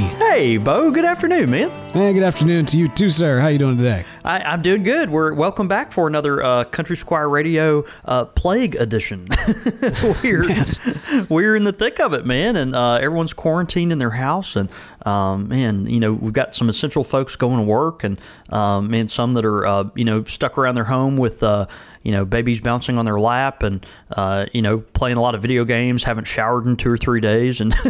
Hey, Bo. Good afternoon, man. Hey, good afternoon to you too, sir. How you doing today? I, I'm doing good. We're welcome back for another uh, Country Squire Radio uh, Plague Edition. we're we're in the thick of it, man, and uh, everyone's quarantined in their house, and um, man, you know we've got some essential folks going to work, and um, man, some that are uh, you know stuck around their home with. You know, babies bouncing on their lap and, uh, you know, playing a lot of video games, haven't showered in two or three days. And,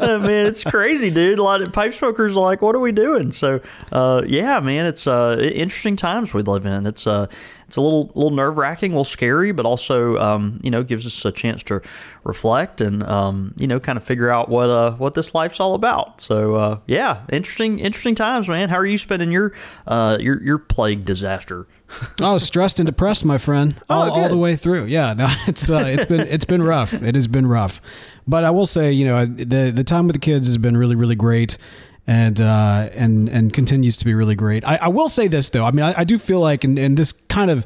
man, it's crazy, dude. A lot of pipe smokers are like, what are we doing? So, uh, yeah, man, it's uh, interesting times we live in. It's, uh, it's a little little nerve wracking, a little scary, but also um, you know gives us a chance to reflect and um, you know kind of figure out what uh, what this life's all about. So uh, yeah, interesting interesting times, man. How are you spending your uh, your your plague disaster? oh, stressed and depressed, my friend, all, all the way through. Yeah, no, it's uh, it's been it's been rough. It has been rough, but I will say, you know, the the time with the kids has been really really great and uh, and and continues to be really great. I, I will say this though. I mean, I, I do feel like, and, and this kind of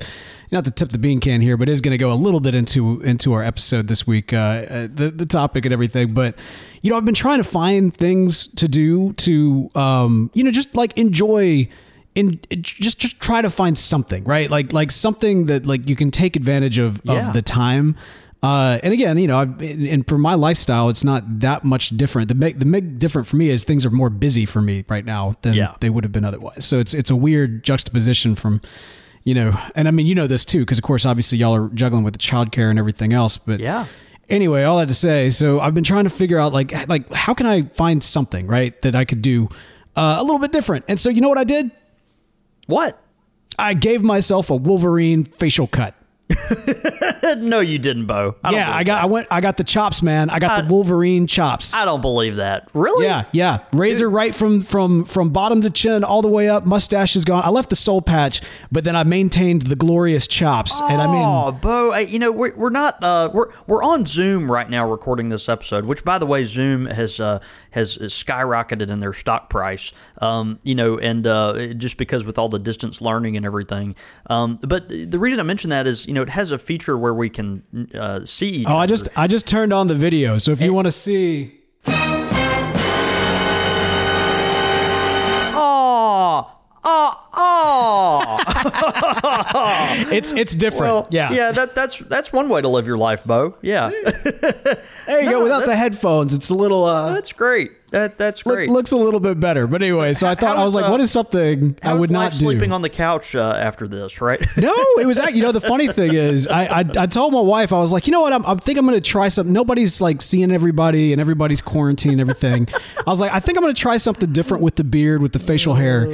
not to tip the bean can here, but is going to go a little bit into into our episode this week, uh, uh, the the topic and everything. But you know, I've been trying to find things to do to um, you know just like enjoy. In, just just try to find something right like like something that like you can take advantage of Yeah. of the time uh, and again, you know, I've, and for my lifestyle, it's not that much different. The big, the big different for me is things are more busy for me right now than Yeah. they would have been otherwise. So it's it's a weird juxtaposition from, you know, and I mean, you know this too, because of course, obviously, y'all are juggling with the childcare and everything else. But Yeah. Anyway, all that to say, so I've been trying to figure out like like how can I find something right that I could do uh, a little bit different. And so you know what I did? What? I gave myself a Wolverine facial cut. No, you didn't, Bo. I yeah, I got I went I got the chops, man. I got the Wolverine chops. I don't believe that. Really? Yeah, yeah. Razor right from from from bottom to chin all the way up. Mustache is gone. I left the soul patch, but then I maintained the glorious chops. And I mean, Oh, Bo, I, you know we're, we're not uh, we're we're on Zoom right now recording this episode, which by the way, Zoom has uh, has skyrocketed in their stock price. Um, you know, and uh, just because with all the distance learning and everything. Um, but the reason I mention that is, you know, it has a feature where we can uh, see each. oh, I other. just I just turned on the video. So if you want to see, Oh, oh, oh. it's it's different. well, yeah, yeah. That that's that's one way to live your life, Bo. Yeah, There you go. Without the headphones, it's a little uh, that's great. That that's look, great. looks a little bit better. But anyway, so I thought How I was is, like, uh, what is something I would not do? sleeping on the couch uh, after this, right? No, it was you know the funny thing is I, I I told my wife I was like you know what I'm, I think I'm gonna try something nobody's like seeing everybody and everybody's quarantined and everything I was like I think I'm gonna try something different with the beard with the facial hair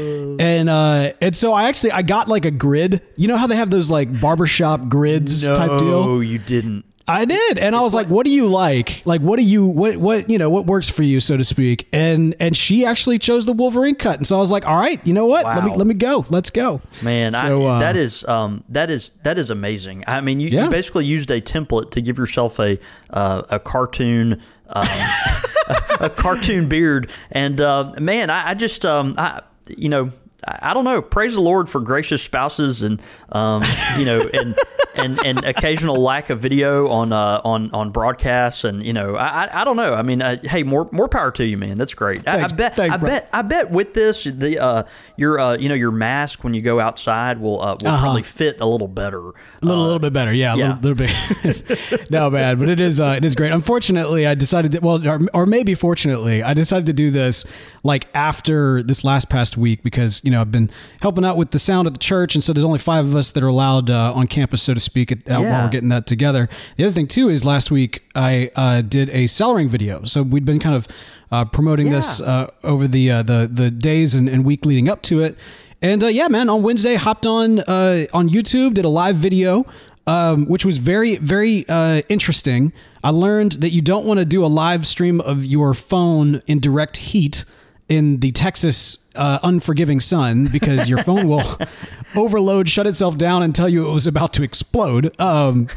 and uh and so I actually I got like a grid you know how they have those like barbershop grids type deal No, you didn't. I did, and I was like, "What do you like? Like, what do you what what you know what works for you, so to speak?" And and she actually chose the Wolverine cut, and so I was like, "All right, you know what? Let me let me go. Let's go." Man, So, I, uh, that is um, that is that is amazing. I mean, you, Yeah. you basically used a template to give yourself a uh, a cartoon um, a cartoon beard, and uh, man, I, I just um, I you know. I don't know. Praise the Lord for gracious spouses and um, you know and, and and occasional lack of video on uh, on on broadcasts and you know I I, don't know. I mean, uh, hey, more more power to you, man. That's great. I, I bet Thanks, I bro. bet I bet with this the uh, your uh, you know your mask when you go outside will uh, will Uh-huh. probably fit a little better. A little, little bit better, yeah, a yeah. little, little bit. no, bad, but it is, uh, it is great. Unfortunately, I decided that, well, or, or maybe fortunately, I decided to do this like after this last past week because you know I've been helping out with the sound at the church, and so there's only five of us that are allowed uh, on campus, so to speak, at, uh, while we're getting that together. The other thing too is last week I uh, did a cellaring video, so we'd been kind of uh, promoting this Yeah. uh, over the uh, the the days and, and week leading up to it. And uh, yeah, man, on Wednesday hopped on uh, on YouTube, did a live video, um, which was very very uh, interesting. I learned that you don't want to do a live stream of your phone in direct heat. In the Texas uh, unforgiving sun because your phone will overload, shut itself down, and tell you it was about to explode. Um,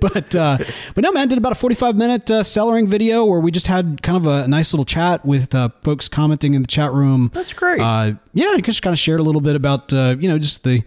but uh, but no, man, did about a forty-five minute uh, cellaring video where we just had kind of a nice little chat with uh, folks commenting in the chat room. That's great. Uh, yeah, I just kind of shared a little bit about uh, you know just the.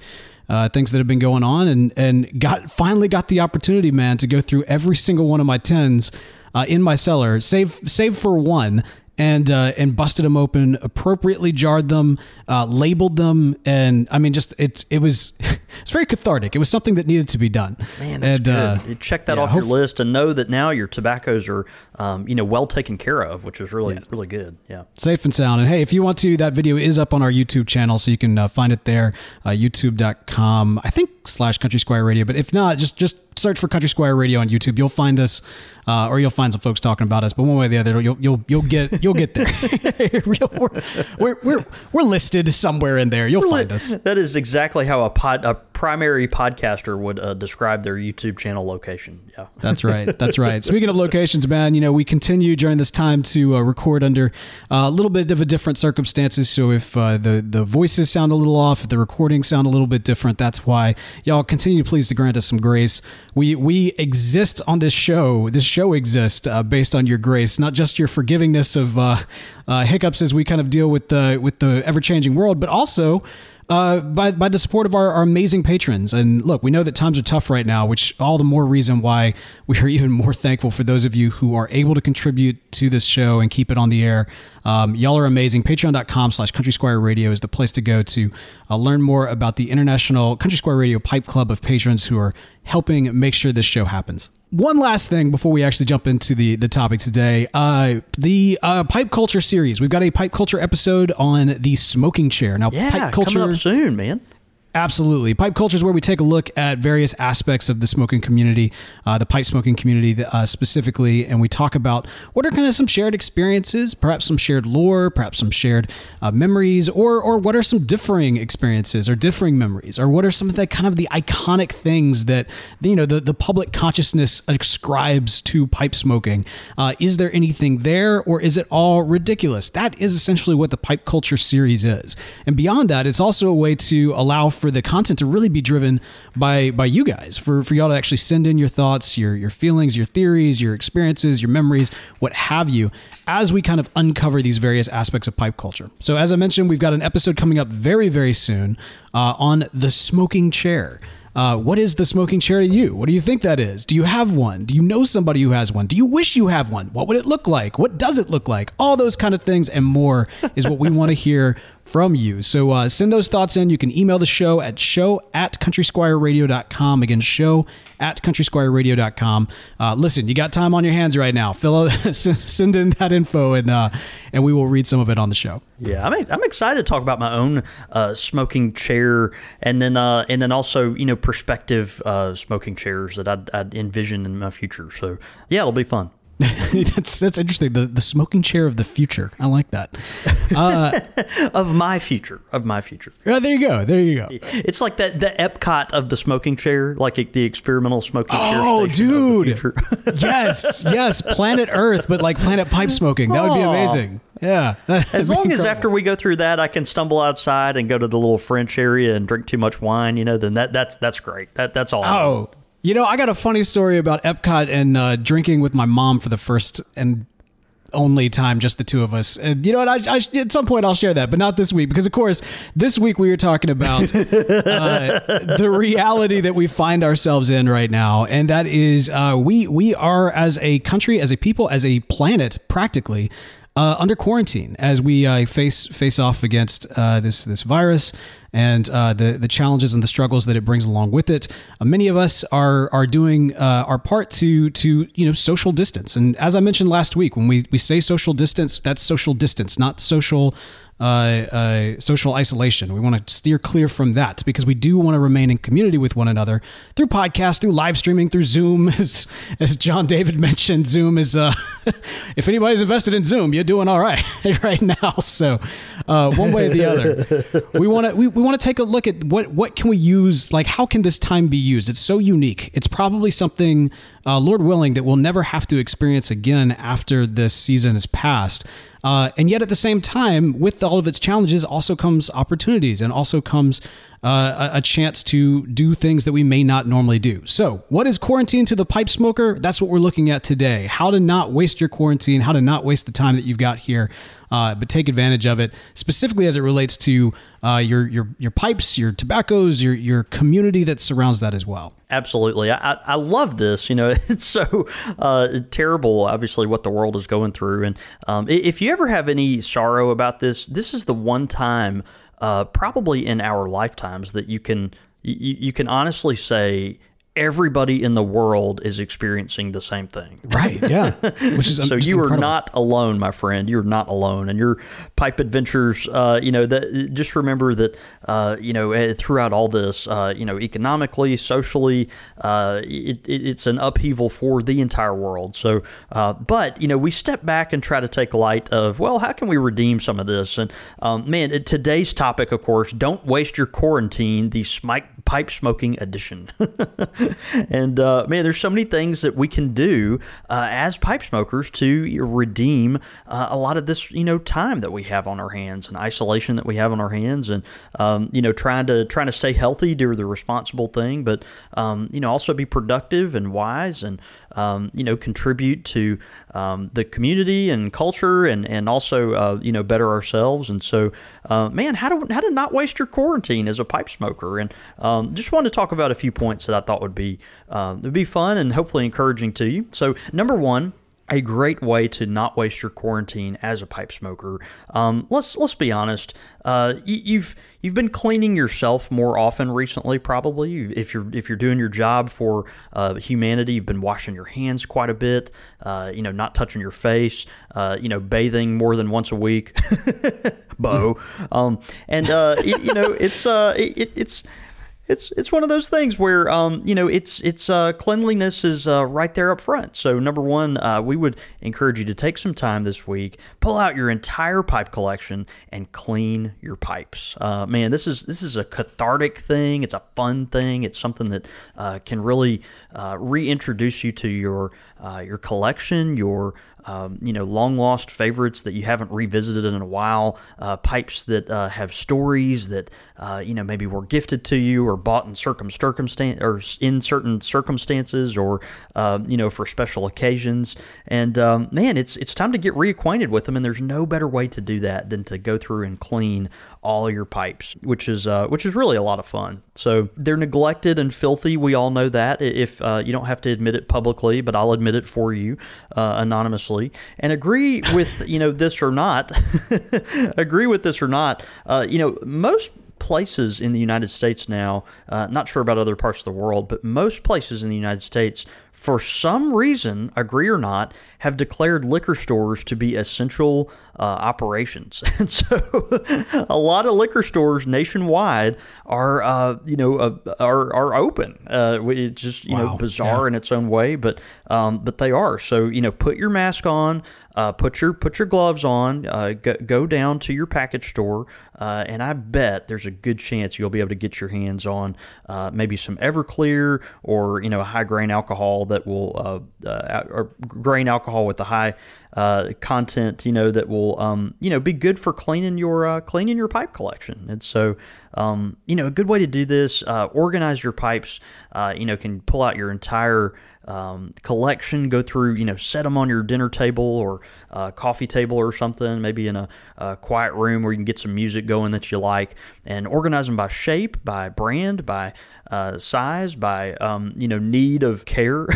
Uh, things that have been going on and and got finally got the opportunity man to go through every single one of my tins uh, in my cellar save save for one and uh, and busted them open, appropriately jarred them, uh, labeled them, and I mean, just it's it was it's very cathartic. It was something that needed to be done. Man, that's and, good. uh, You check that yeah, off your list and know that now your tobaccos are, um, you know, well taken care of, which is really really good. Yeah. safe and sound. And hey, if you want to, that video is up on our YouTube channel, so you can uh, find it there, uh, youtube.com, I think slash Country Squire Radio. But if not, just just search for Country Squire Radio on YouTube. You'll find us, uh, or you'll find some folks talking about us. But one way or the other, you'll you'll you'll get you'll get there. we're, we're, we're we're listed somewhere in there. You'll find us. That is exactly how a pod, a primary podcaster would uh, describe their YouTube channel location. Yeah. That's right. That's right. Speaking of locations, man, you know, we continue during this time to uh, record under uh, a little bit of a different circumstances. So if uh, the the voices sound a little off, if the recordings sound a little bit different, that's why y'all continue to please to grant us some grace. We we exist on this show. This show exists uh, based on your grace, not just your forgivingness of uh, uh, hiccups as we kind of deal with the with the ever changing world, but also uh, by by the support of our, our amazing patrons. And look, we know that times are tough right now, which all the more reason why we are even more thankful for those of you who are able to contribute to this show and keep it on the air. Um, y'all are amazing. Patreon.com slash Country Squire Radio is the place to go to uh, learn more about the International Country Squire Radio Pipe Club of patrons who are helping make sure this show happens. One last thing before we actually jump into the the topic today, uh, the uh, pipe culture series. We've got a pipe culture episode on the smoking chair. Now, Yeah. pipe culture Coming up soon, man. Absolutely. Pipe culture is where we take a look at various aspects of the smoking community, uh, the pipe smoking community uh, specifically, and we talk about what are kind of some shared experiences, perhaps some shared lore, perhaps some shared uh, memories, or or what are some differing experiences or differing memories, or what are some of the kind of the iconic things that you know the, the public consciousness ascribes to pipe smoking. Uh, is there anything there, or is it all ridiculous? That is essentially what the pipe culture series is, and beyond that, it's also a way to allow for the content to really be driven by by you guys for for y'all to actually send in your thoughts your your feelings your theories your experiences your memories what have you as we kind of uncover these various aspects of pipe culture so as i mentioned we've got an episode coming up very very soon uh, on the smoking chair uh, what is the smoking chair to you? What do you think that is? Do you have one? Do you know somebody who has one? Do you wish you have one? What would it look like? What does it look like? All those kind of things and more is what we want to hear from you. So uh, send those thoughts in. You can email the show at show at countrysquireradio.com. Again, show at countrysquireradio.com. Uh, listen, you got time on your hands right now. Fill out, send in that info and uh, and we will read some of it on the show. Yeah, I'm I'm excited to talk about my own uh, smoking chair, and then uh, and then also you know perspective uh, smoking chairs that I'd, I'd envision in my future. So yeah, it'll be fun. that's that's interesting. The the smoking chair of the future. I like that. Uh, of my future, of my future. Yeah, there you go. There you go. It's like that the Epcot of the smoking chair, like the experimental smoking chair. Oh, station of the dude. yes, yes, planet Earth, but like planet pipe smoking. That would be amazing. Yeah. As long as after we go through that, I can stumble outside and go to the little French area and drink too much wine, you know, then that that's that's great. That that's all. I Oh, you know, I got a funny story about Epcot and uh, drinking with my mom for the first and only time, just the two of us. And you know what? I, I, at some point, I'll share that, but not this week because, of course, this week we were talking about uh, the reality that we find ourselves in right now, and that is uh, we we are as a country, as a people, as a planet, practically. Uh, under quarantine, as we uh, face face off against uh, this this virus and uh, the the challenges and the struggles that it brings along with it. Uh, many of us are are doing uh, our part to to you know social distance. And as I mentioned last week, when we we say social distance, that's social distance, not social. Uh, uh, social isolation. We want to steer clear from that because we do want to remain in community with one another through podcasts, through live streaming, through Zoom. As as John David mentioned, Zoom is uh, if anybody's invested in Zoom, you're doing all right right now. So uh, one way or the other, we want to we, we want to take a look at what what can we use. Like how can this time be used? It's so unique. It's probably something uh, Lord willing, that we'll never have to experience again after this season is past. Uh, and yet, at the same time, with all of its challenges, also comes opportunities and also comes uh, a, a, chance to do things that we may not normally do. So, what is quarantine to the pipe smoker? That's what we're looking at today. How to not waste your quarantine, how to not waste the time that you've got here, uh, but take advantage of it, specifically as it relates to uh, your your your pipes, your tobaccos, your your community that surrounds that as well. Absolutely, I, I love this. You know, it's so uh, terrible, obviously, what the world is going through, and um, if you ever have any sorrow about this, this is the one time uh, probably in our lifetimes that you can you, you can honestly say everybody in the world is experiencing the same thing. Right. Yeah. Which is so you are not alone, my friend. You're not alone, and your pipe adventures. Uh, you know that. Just remember that. Uh, you know, eh, throughout all this, uh, you know, economically, socially, uh, it, it, it's an upheaval for the entire world. So, uh, but you know, we step back and try to take light of well, how can we redeem some of this? And um, man, today's topic, of course, don't waste your quarantine. The smite pipe smoking edition. and uh, man, there's so many things that we can do uh, as pipe smokers to redeem uh, a lot of this, you know, time that we have on our hands and isolation that we have on our hands, and um, you know, trying to trying to stay healthy, do the responsible thing, but um, you know, also be productive and wise and um, you know, contribute to um, the community and culture, and and also uh, you know better ourselves. And so, uh, man, how to how to not waste your quarantine as a pipe smoker, and um, just wanted to talk about a few points that I thought would be uh, would be fun and hopefully encouraging to you. So, number one a great way to not waste your quarantine as a pipe smoker. Um, let's let's be honest. Uh, you, have you've been cleaning yourself more often recently, probably. If you're if you're doing your job for uh, humanity, you've been washing your hands quite a bit. Uh, you know, not touching your face. Uh, you know, bathing more than once a week. Bo, um, and uh, it, you know, it's uh, it, it's it's it's one of those things where um, you know it's it's uh, cleanliness is uh, right there up front. So number one, uh, we would encourage you to take some time this week, pull out your entire pipe collection, and clean your pipes. Uh, man, this is this is a cathartic thing. It's a fun thing. It's something that uh, can really uh, reintroduce you to your your collection, your um, you know, long lost favorites that you haven't revisited in a while, uh, pipes that uh, have stories that uh, you know maybe were gifted to you or bought in circum circumstance or in certain circumstances or um, you know for special occasions. And um, man, it's it's time to get reacquainted with them, and there's no better way to do that than to go through and clean all your pipes, which is uh, which is really a lot of fun. So they're neglected and filthy. We all know that. If uh, you don't have to admit it publicly, but I'll admit it for you uh, anonymously. And agree with you know this or not. agree with this or not. Uh, you know most places in the United States now, uh, not sure about other parts of the world, but most places in the United States for some reason, agree or not, have declared liquor stores to be essential uh, operations. And so, a lot of liquor stores nationwide are, uh, you know, uh, are are open. Uh, it's just you wow. know bizarre yeah. in its own way, but um, but they are. So you know, put your mask on. Uh, put your put your gloves on. Uh, go, go, down to your package store, uh, and I bet there's a good chance you'll be able to get your hands on uh, maybe some Everclear or you know high grain alcohol that will uh, uh, or grain alcohol with a high content. You know that will um, you know be good for cleaning your cleaning your pipe collection. And so um, you know a good way to do this organize your pipes. you know can pull out your entire um, collection. Go through, you know, set them on your dinner table or uh, coffee table or something, maybe in a, a, quiet room where you can get some music going that you like, and organize them by shape, by brand, by uh, size, by um, you know need of care.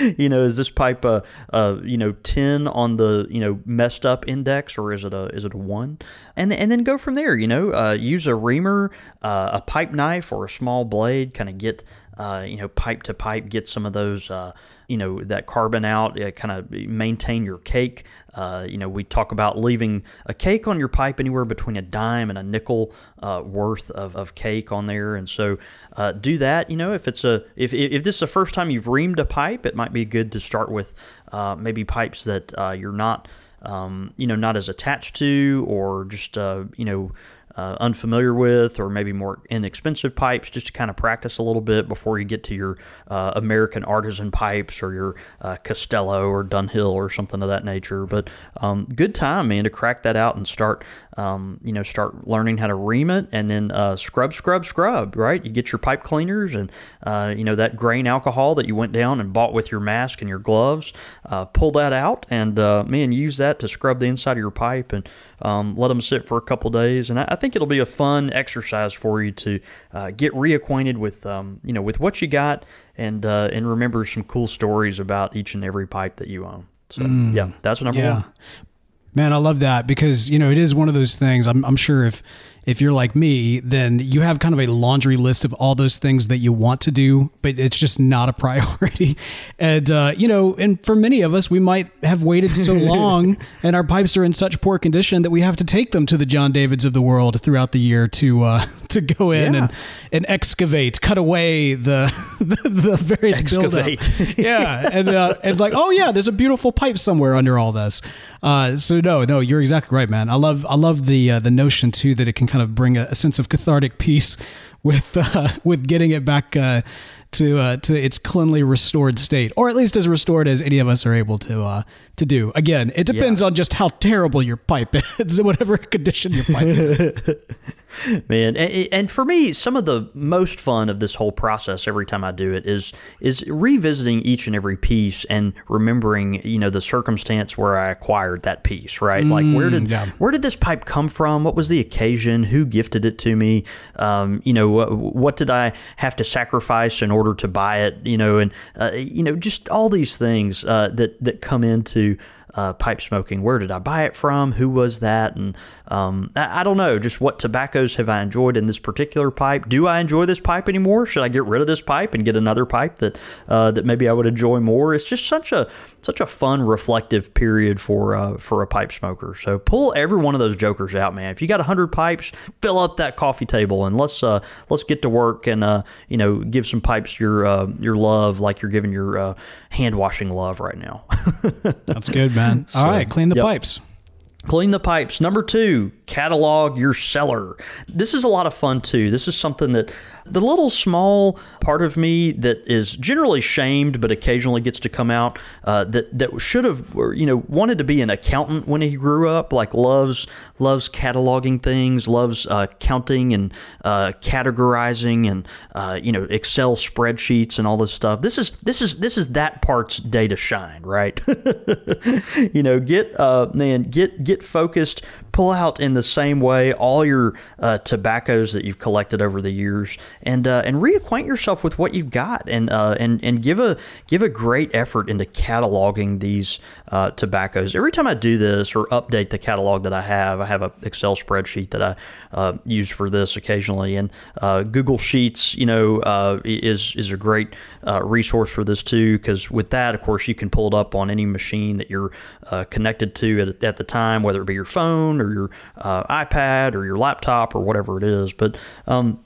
you know, is this pipe a, a, you know ten on the you know messed up index or is it a is it a one? And and then go from there. You know, uh, use a reamer, uh, a pipe knife, or a small blade. Kind of get uh, you know, pipe to pipe, get some of those, uh, you know, that carbon out, uh, kind of maintain your cake. Uh, you know, we talk about leaving a cake on your pipe anywhere between a dime and a nickel uh, worth of, of cake on there. And so uh, do that. You know, if it's a, if, if this is the first time you've reamed a pipe, it might be good to start with maybe pipes that you're not, um, you know, not as attached to or just, you know, uh, unfamiliar with, or maybe more inexpensive pipes, just to kind of practice a little bit before you get to your uh, American artisan pipes or your uh, Castello or Dunhill or something of that nature. But um, good time, man, to crack that out and start, um, you know, start learning how to ream it and then uh, scrub, scrub, scrub. Right, you get your pipe cleaners and uh, you know that grain alcohol that you went down and bought with your mask and your gloves. Uh, pull that out and man, use that to scrub the inside of your pipe and um, let them sit for a couple days, and I, I, think it'll be a fun exercise for you to uh, get reacquainted with um, you know with what you got and uh, and remember some cool stories about each and every pipe that you own. So mm, yeah, that's number yeah. one. Man, I love that because you know it is one of those things. I'm, I'm sure if if you're like me, then you have kind of a laundry list of all those things that you want to do, but it's just not a priority. And, uh, you know, and for many of us, we might have waited so long and our pipes are in such poor condition that we have to take them to the John Davids of the world throughout the year to, uh, to go in yeah. and, and excavate, cut away the, the, the various excavate. buildup. Yeah. And, uh, and it's like, oh yeah, there's a beautiful pipe somewhere under all this. Uh, so no, no, you're exactly right, man. I love, I love the, uh, the notion too, that it can kind of bring a, a sense of cathartic peace with uh, with getting it back uh, to uh, to its cleanly restored state, or at least as restored as any of us are able to uh, to do. Again, it depends yeah. on just how terrible your pipe is, whatever condition your pipe is. Man and, for me some of the most fun of this whole process every time i do it is is revisiting each and every piece and remembering you know the circumstance where i acquired that piece right? Mm, like where did yeah. where did this pipe come from? What was the occasion? Who gifted it to me? Um, you know what, what, did i have to sacrifice in order to buy it? You know and uh, you know just all these things uh, that that come into uh, pipe smoking. Where did I buy it from? Who was that? And um, I, I, don't know. Just what tobaccos have I enjoyed in this particular pipe? Do I enjoy this pipe anymore? Should I get rid of this pipe and get another pipe that uh, that maybe I would enjoy more? It's just such a such a fun, reflective period for uh, for a pipe smoker. So pull every one of those jokers out, man. If you got hundred pipes, fill up that coffee table and let's uh, let's get to work and uh, you know give some pipes your uh, your love like you're giving your uh, hand washing love right now. That's good, man. All right, so, clean the yep. pipes. Clean the pipes. Number two, catalog your cellar. This is a lot of fun too. This is something that the little small part of me that is generally shamed but occasionally gets to come out uh, that that should have you know wanted to be an accountant when he grew up like loves loves cataloging things loves uh, counting and uh, categorizing and uh, you know Excel spreadsheets and all this stuff. This is this is this is that part's day to shine right? You know get uh, man get get focused pull out in the same way all your uh, tobaccos that you've collected over the years, and uh, and reacquaint yourself with what you've got, and uh, and and give a give a great effort into cataloging these uh, tobaccos. Every time I do this or update the catalog that I have, I have an Excel spreadsheet that I uh, use for this occasionally, and uh, Google Sheets, you know, is is a great resource for this too, because with that, of course, you can pull it up on any machine that you're connected to at, at the time, whether it be your phone or your uh, iPad or your laptop or whatever it is. But um,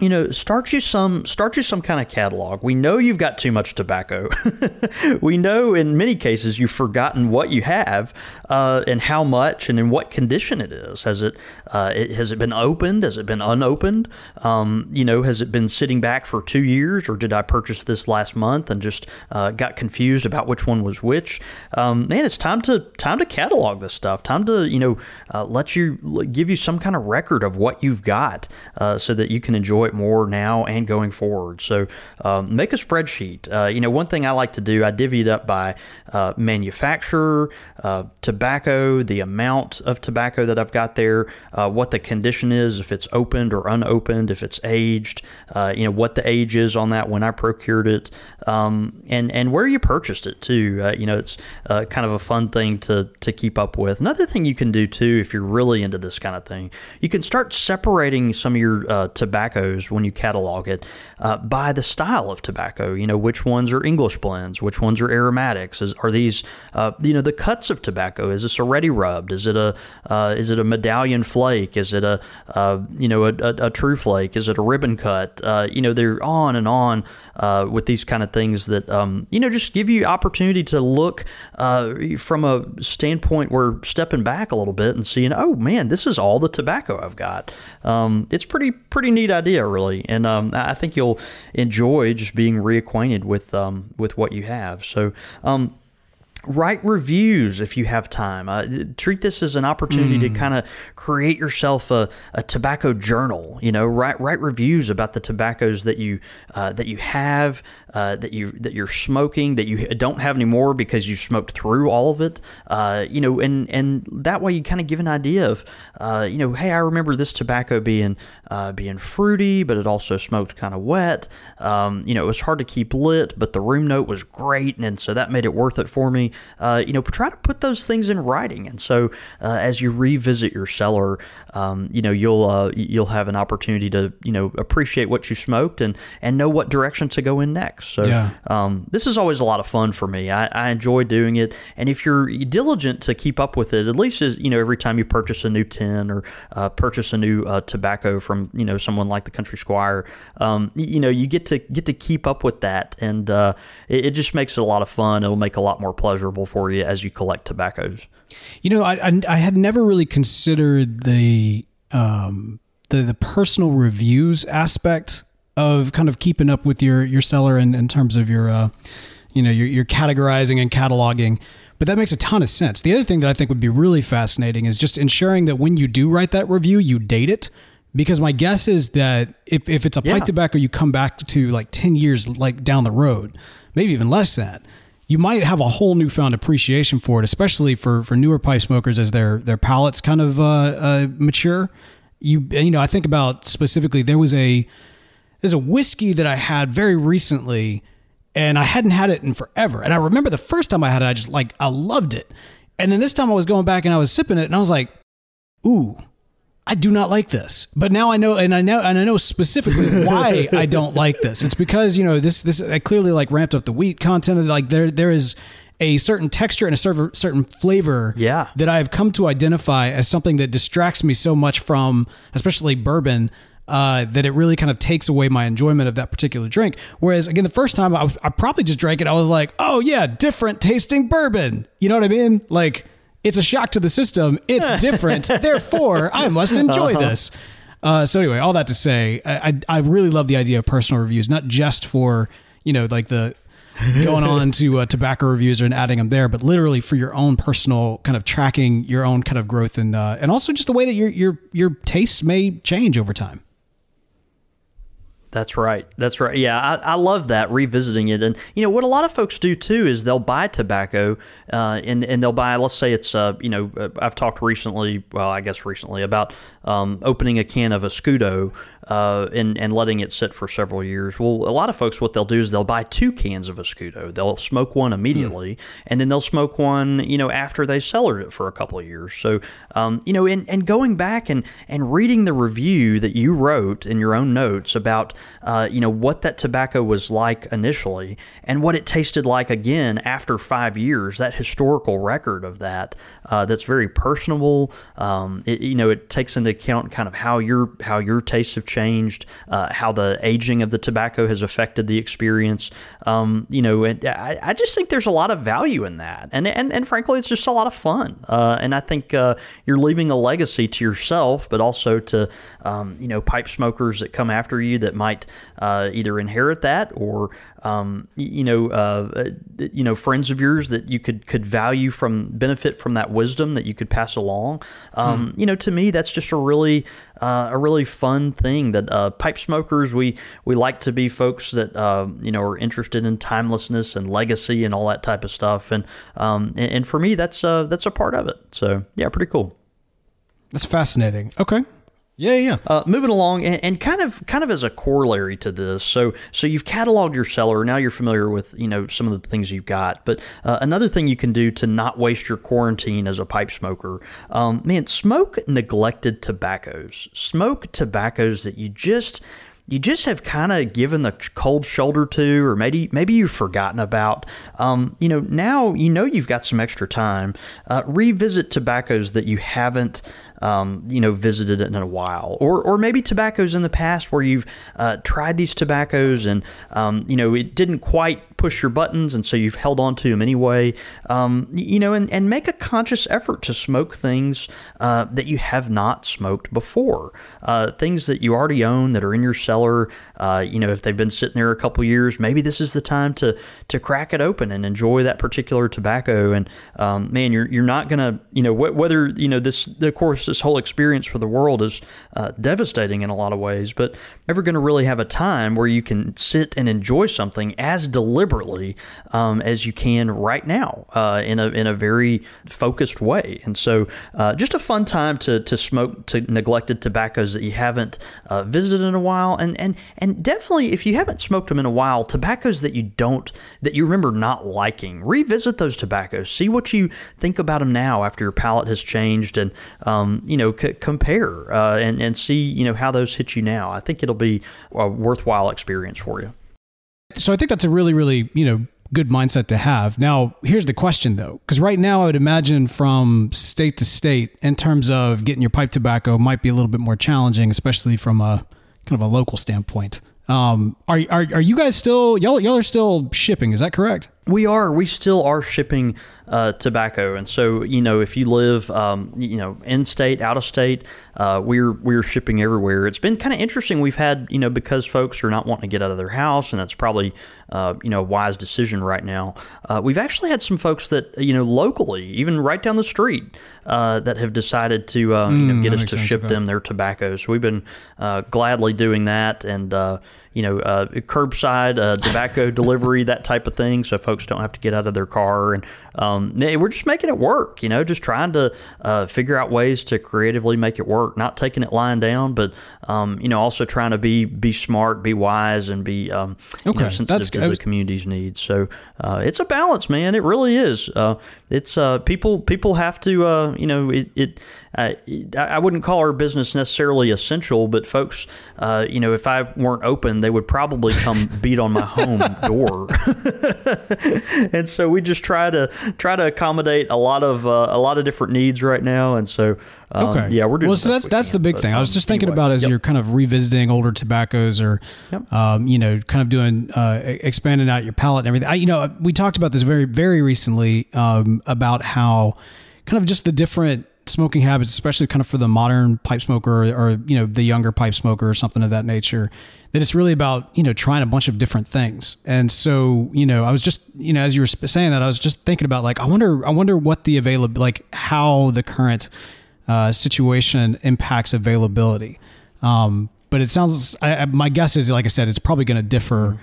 you know, start you some start you some kind of catalog. We know you've got too much tobacco. we know in many cases you've forgotten what you have uh, and how much and in what condition it is. Has it, uh, it has it been opened? Has it been unopened? Um, you know, has it been sitting back for two years, or did I purchase this last month and just uh, got confused about which one was which? Um, man, it's time to time to catalog this stuff. Time to you know uh, let you give you some kind of record of what you've got uh, so that you can enjoy it more now and going forward. So um, make a spreadsheet. Uh, you know, one thing I like to do, I divvy it up by uh, manufacturer, uh, tobacco, the amount of tobacco that I've got there, uh, what the condition is, if it's opened or unopened, if it's aged, uh, you know, what the age is on that when I procured it, um, and and where you purchased it too. Uh, you know, it's kind of a fun thing to to keep up with. Another thing you can do too, if you're really into this kind of thing, you can start separating some of your tobaccos when you catalog it uh, by the style of tobacco. You know, which ones are English blends, which ones are aromatics. Is, are these, uh, you know, the cuts of tobacco? Is this a ready rubbed? Is it a uh, is it a medallion flake? Is it a uh, you know a, a, a, true flake? Is it a ribbon cut? Uh, you know, they're on and on with these kind of things that um, you know just give you opportunity to look from a standpoint where stepping back a little bit and seeing, oh man, this is all the tobacco I've got. Um, it's pretty pretty neat idea, really, and um, I think you'll enjoy just being reacquainted with um, with what you have. So um, write reviews if you have time. Uh, treat this as an opportunity mm. to kind of create yourself a, a, tobacco journal. You know, write write reviews about the tobaccos that you uh, that you have, uh, that you that you're smoking, that you don't have anymore because you smoked through all of it. Uh, you know, and and that way you kind of give an idea of, uh, you know, hey, I remember this tobacco being uh, being fruity, but it also smoked kind of wet. Um, you know, it was hard to keep lit, but the room note was great, and so that made it worth it for me. Uh, you know, try to put those things in writing, and so uh, as you revisit your cellar, um, you know, you'll uh, you'll have an opportunity to you know appreciate what you smoked and and know what direction to go in next. So yeah. um, this is always a lot of fun for me. I, I enjoy doing it, and if you're diligent to keep up with it, at least as you know every time you purchase a new tin or uh, purchase a new uh, tobacco from you know someone like the Country Squire, um, you know you get to get to keep up with that, and uh, it, it just makes it a lot of fun. It'll make a lot more pleasurable for you as you collect tobaccos. You know, I I, I had never really considered the um, the the personal reviews aspect of kind of keeping up with your your cellar in, in terms of your uh, you know your, your categorizing and cataloging. But that makes a ton of sense. The other thing that I think would be really fascinating is just ensuring that when you do write that review, you date it. Because my guess is that if, if it's a pipe yeah. tobacco, you come back to like 10 years like down the road, maybe even less than that you might have a whole newfound appreciation for it, especially for for newer pipe smokers as their their palates kind of uh, uh, mature. You you know, I think about specifically there was a there's a whiskey that I had very recently, and I hadn't had it in forever. And I remember the first time I had it, I just like I loved it. And then this time I was going back and I was sipping it, and I was like, "Ooh, I do not like this. But now I know, and I know, and I know specifically why I don't like this. It's because you know this this I clearly like ramped up the wheat content. Like there there is a certain texture and a certain flavor yeah. that I've come to identify as something that distracts me so much from, especially bourbon. Uh, that it really kind of takes away my enjoyment of that particular drink. Whereas, again, the first time I, I probably just drank it, I was like, oh, yeah, different tasting bourbon. You know what I mean? Like, it's a shock to the system. It's different. Therefore, I must enjoy uh-huh. this. Uh, so anyway, all that to say, I, I, I really love the idea of personal reviews, not just for you know like the going on to uh, tobacco reviews and adding them there, but literally for your own personal kind of tracking your own kind of growth and uh, and also just the way that your your your tastes may change over time. That's right. That's right. Yeah, I, I love that revisiting it, and you know what a lot of folks do too is they'll buy tobacco, uh, and and they'll buy. Let's say it's uh, you know uh, I've talked recently, well I guess recently about um, opening a can of Escudo uh, and and letting it sit for several years. Well, a lot of folks, what they'll do is they'll buy two cans of Escudo. They'll smoke one immediately, mm. and then they'll smoke one, you know, after they cellared it for a couple of years. So, um, you know, and, and going back and and reading the review that you wrote in your own notes about, uh, you know, what that tobacco was like initially and what it tasted like again after five years. That historical record of that uh, that's very personable. Um, it, you know, it takes into account kind of how your how your tastes have changed uh, how the aging of the tobacco has affected the experience. Um, you know, I, I, just think there's a lot of value in that, and and, and frankly, it's just a lot of fun. Uh, and I think uh, you're leaving a legacy to yourself, but also to um, you know pipe smokers that come after you that might uh, either inherit that or um, you know uh, you know friends of yours that you could could value from benefit from that wisdom that you could pass along. Um, hmm. You know, to me, that's just a really uh, a really fun thing that uh, pipe smokers we we like to be folks that uh, you know are interested in timelessness and legacy and all that type of stuff. And um, and, and, for me that's uh, that's a part of it. So yeah pretty cool. That's fascinating. Okay yeah, yeah. Uh, moving along, and, and, kind of, kind of as a corollary to this, so, so you've cataloged your cellar. Now you're familiar with, you know, some of the things you've got. But uh, another thing you can do to not waste your quarantine as a pipe smoker, um, man, smoke neglected tobaccos. Smoke tobaccos that you just you just have kind of given the cold shoulder to, or maybe maybe you've forgotten about. Um, you know, now you know you've got some extra time. Uh, revisit tobaccos that you haven't um, you know, visited it in a while, or or maybe tobaccos in the past where you've uh, tried these tobaccos and um, you know it didn't quite push your buttons, and so you've held on to them anyway. Um, you know, and, and make a conscious effort to smoke things uh, that you have not smoked before, uh, things that you already own that are in your cellar. Uh, you know, if they've been sitting there a couple years, maybe this is the time to to crack it open and enjoy that particular tobacco. And um, man, you're you're not gonna you know wh- whether you know this of course this whole experience for the world is uh, devastating in a lot of ways, but never going to really have a time where you can sit and enjoy something as deliberately um, as you can right now uh, in a in a very focused way. And so, uh, just a fun time to to smoke to neglected tobaccos that you haven't uh, visited in a while, and and and definitely if you haven't smoked them in a while, tobaccos that you don't that you remember not liking, revisit those tobaccos, see what you think about them now after your palate has changed, and um, you know, c- compare uh, and and see you know how those hit you now. I think it'll be a worthwhile experience for you. So I think that's a really, really you know good mindset to have. Now, here's the question though, because right now I would imagine from state to state, in terms of getting your pipe tobacco, might be a little bit more challenging, especially from a kind of a local standpoint. Um, are, are are you guys still y'all y'all are still shipping? Is that correct? We are. We still are shipping uh, tobacco, and so you know, if you live, um, you know, in state, out of state, uh, we're we're shipping everywhere. It's been kind of interesting. We've had, you know, because folks are not wanting to get out of their house, and that's probably, uh, you know, a wise decision right now. Uh, we've actually had some folks that, you know, locally, even right down the street, uh, that have decided to, uh, mm, you know, mm, get us to ship them their tobacco. So we've been gladly doing that, and you know, uh, curbside uh, tobacco delivery, that type of thing, so folks don't have to get out of their car. And um, we're just making it work, you know, just trying to uh, figure out ways to creatively make it work. Not taking it lying down, but um, you know, also trying to be be smart, be wise, and be um, okay. you know, sensitive That's, to was, the community's needs. So uh, it's a balance, man. It really is. Uh, it's uh, people people have to, you know, it, it uh, I wouldn't call our business necessarily essential, but folks, uh, you know, if I weren't open, they would probably come beat on my home door. and so we just try to try to accommodate a lot of uh, a lot of different needs right now. And so, um, okay, yeah, we're doing. Well, so that's that's can, the big but, thing. I was just thinking about as yep. you're kind of revisiting older tobaccos, or yep. um, you know, kind of doing uh, expanding out your palate and everything. I, you know, we talked about this very very recently um, about how kind of just the different smoking habits, especially kind of for the modern pipe smoker or, or, you know the younger pipe smoker or something of that nature, that it's really about you know trying a bunch of different things. And so you know, I was just you know as you were saying that, I was just thinking about like I wonder I wonder what the available like how the current uh, situation impacts availability. Um, but it sounds I, my guess is like I said, it's probably going to differ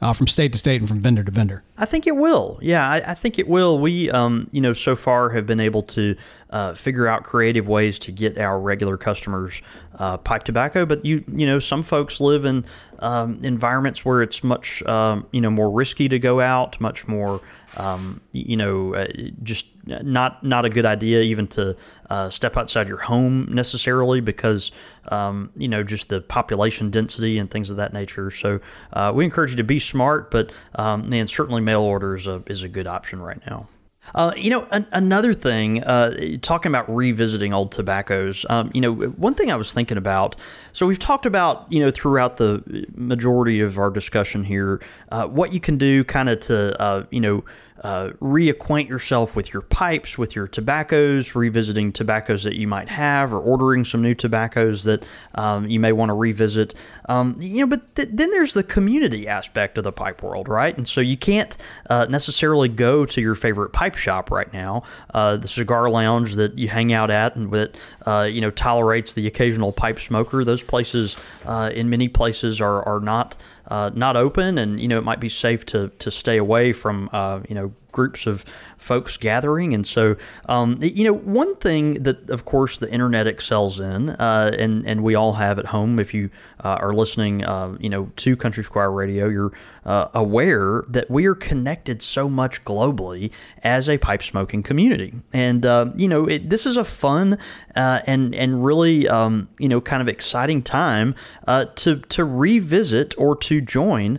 uh, from state to state and from vendor to vendor? I think it will. Yeah, I, I think it will. We, um, you know, so far have been able to uh, figure out creative ways to get our regular customers uh, pipe tobacco. But you, you know, some folks live in um, environments where it's much, um, you know, more risky to go out, much more, um, you know, uh, just not not a good idea even to uh, step outside your home necessarily because um, you know just the population density and things of that nature. So uh, we encourage you to be smart, but um, man, certainly mail order is a, is a good option right now. Uh, you know, an, another thing, uh, talking about revisiting old tobaccos, um, you know, one thing I was thinking about. So we've talked about, you know, throughout the majority of our discussion here, uh, what you can do kind of to, uh, you know, uh, reacquaint yourself with your pipes, with your tobaccos, revisiting tobaccos that you might have, or ordering some new tobaccos that um, you may want to revisit. Um, you know, but th- then there's the community aspect of the pipe world, right? And so you can't uh, necessarily go to your favorite pipe shop right now, uh, the cigar lounge that you hang out at, and that uh, you know tolerates the occasional pipe smoker. Those places, uh, in many places, are are not uh, not open, and you know it might be safe to to stay away from uh, you know groups of folks gathering. And so, um, you know, one thing that, of course, the internet excels in, uh, and and we all have at home. If you uh, are listening, uh, you know, to Country Squire Radio, you're uh, aware that we are connected so much globally as a pipe smoking community. And uh, you know, it, this is a fun uh, and and really um, you know kind of exciting time to to revisit or to join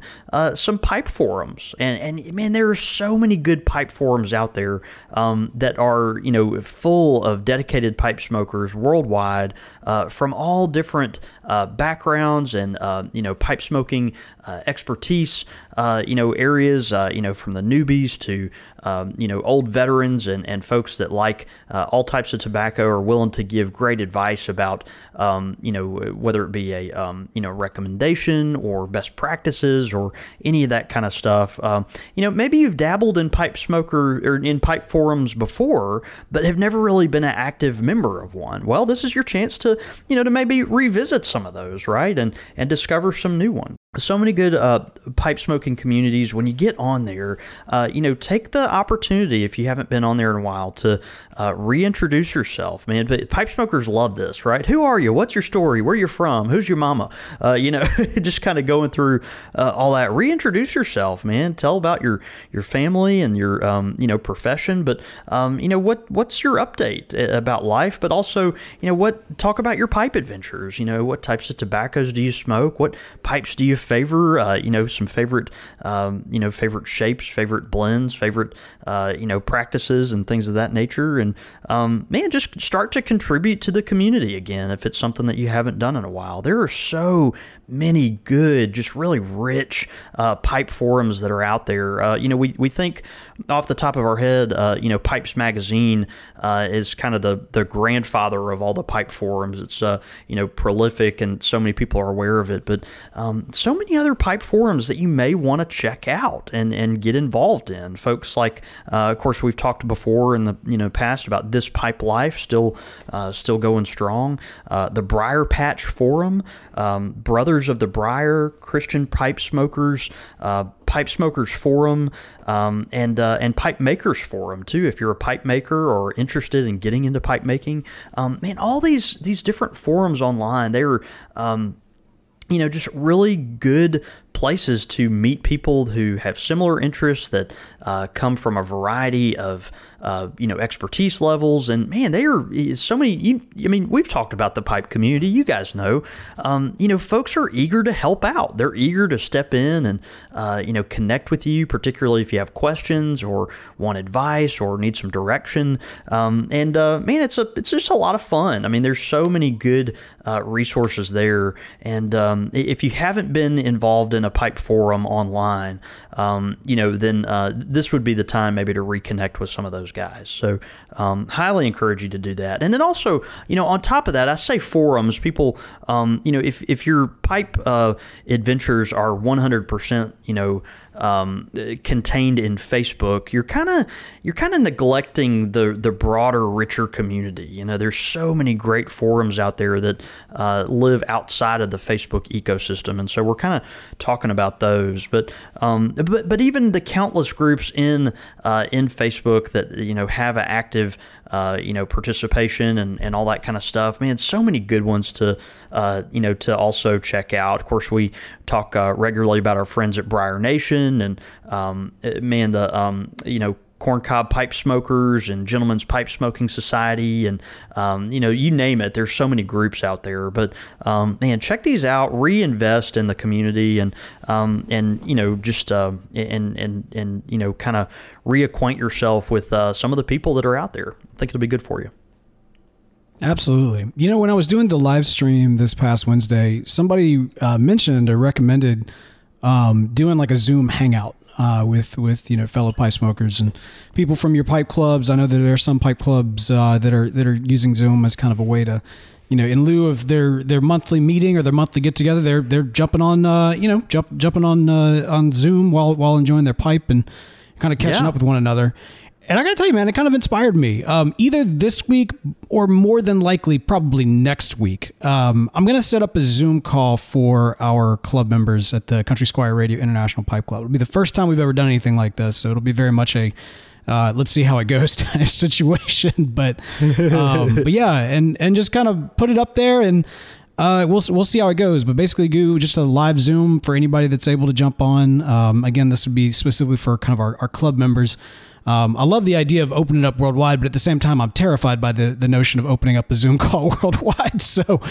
some pipe forums. And and man, there are so many good pipe forums out there um, that are you know full of dedicated pipe smokers worldwide uh, from all different uh, backgrounds and uh, you know pipe smoking expertise uh, you know, areas, uh, you know, from the newbies to um, you know, old veterans and, and folks that like uh, all types of tobacco are willing to give great advice about, um, you know, whether it be a, um, you know, recommendation or best practices or any of that kind of stuff. Um, you know, maybe you've dabbled in pipe smoker or in pipe forums before, but have never really been an active member of one. Well, this is your chance to, you know, to maybe revisit some of those, right? And, and discover some new ones so many good uh, pipe smoking communities. When you get on there, uh, you know, take the opportunity if you haven't been on there in a while to uh, reintroduce yourself, man. But pipe smokers love this, right? Who are you? What's your story? Where you're from? Who's your mama? Uh, you know, just kind of going through uh, all that. Reintroduce yourself, man. Tell about your your family and your um, you know profession, but um, you know what what's your update uh, about life? But also, you know what talk about your pipe adventures. You know what types of tobaccos do you smoke? What pipes do you favor? Uh, you know some favorite um, you know favorite shapes, favorite blends, favorite uh, you know practices and things of that nature and um, man, just start to contribute to the community again if it's something that you haven't done in a while. There are so many good, just really rich uh, pipe forums that are out there. Uh, you know, we, we think off the top of our head, uh, you know, Pipes Magazine uh, is kind of the, the grandfather of all the pipe forums. It's, you know, prolific and so many people are aware of it. But um, so many other pipe forums that you may want to check out and, and get involved in. Folks like, uh, of course, we've talked before in the you know past about this pipe life still still going strong. the Briar Patch Forum, um, Brothers of the Briar, Christian Pipe Smokers, uh, Pipe Smokers Forum, um, and uh, and Pipe Makers Forum too. If you're a pipe maker or interested in getting into pipe making, um, man, all these these different forums online, they're um, you know just really good places to meet people who have similar interests that uh, come from a variety of uh, you know expertise levels. And man they are so many you, I mean we've talked about the pipe community. You guys know. Um, you know folks are eager to help out. They're eager to step in and uh, you know connect with you particularly if you have questions or want advice or need some direction. Um, and uh, man it's a it's just a lot of fun. I mean there's so many good uh, resources there. And um, if you haven't been involved in a pipe forum online, um, you know, then uh, this would be the time maybe to reconnect with some of those guys. So, um, highly encourage you to do that. And then also, you know, on top of that, I say forums. People, um, you know, if if your pipe uh, adventures are 100%, you know, um, contained in Facebook, you're kind of you're kind of neglecting the the broader, richer community. You know, there's so many great forums out there that uh, live outside of the Facebook ecosystem, and so we're kind of talking about those. But um, but but even the countless groups in uh, in Facebook that you know have an active uh, you know, participation and, and all that kind of stuff. Man, so many good ones to, uh, you know, to also check out. Of course, we talk uh, regularly about our friends at Briar Nation and, um, man, the, um, you know, corncob pipe smokers and gentlemen's pipe smoking society and um, you know you name it. There's so many groups out there. But um, man check these out. Reinvest in the community and um, and you know just uh, and and and you know kind of reacquaint yourself with uh, some of the people that are out there. I think it'll be good for you. Absolutely. You know, when I was doing the live stream this past Wednesday, somebody uh, mentioned or recommended um, doing like a Zoom hangout uh, with with you know fellow pipe smokers and people from your pipe clubs. I know that there are some pipe clubs uh, that are that are using Zoom as kind of a way to, you know, in lieu of their their monthly meeting or their monthly get together, they're they're jumping on uh, you know jump, jumping on uh, on Zoom while while enjoying their pipe and kind of catching yeah. up with one another. And I gotta tell you, man, it kind of inspired me. Um, either this week or more than likely, probably next week, um, I'm gonna set up a Zoom call for our club members at the Country Squire Radio International Pipe Club. It'll be the first time we've ever done anything like this, so it'll be very much a uh, let's see how it goes situation. But um, but yeah, and and just kind of put it up there and. Uh, we'll we'll see how it goes, but basically, do just a live Zoom for anybody that's able to jump on. Um, again, this would be specifically for kind of our, our club members. Um, I love the idea of opening up worldwide, but at the same time, I'm terrified by the, the notion of opening up a Zoom call worldwide. So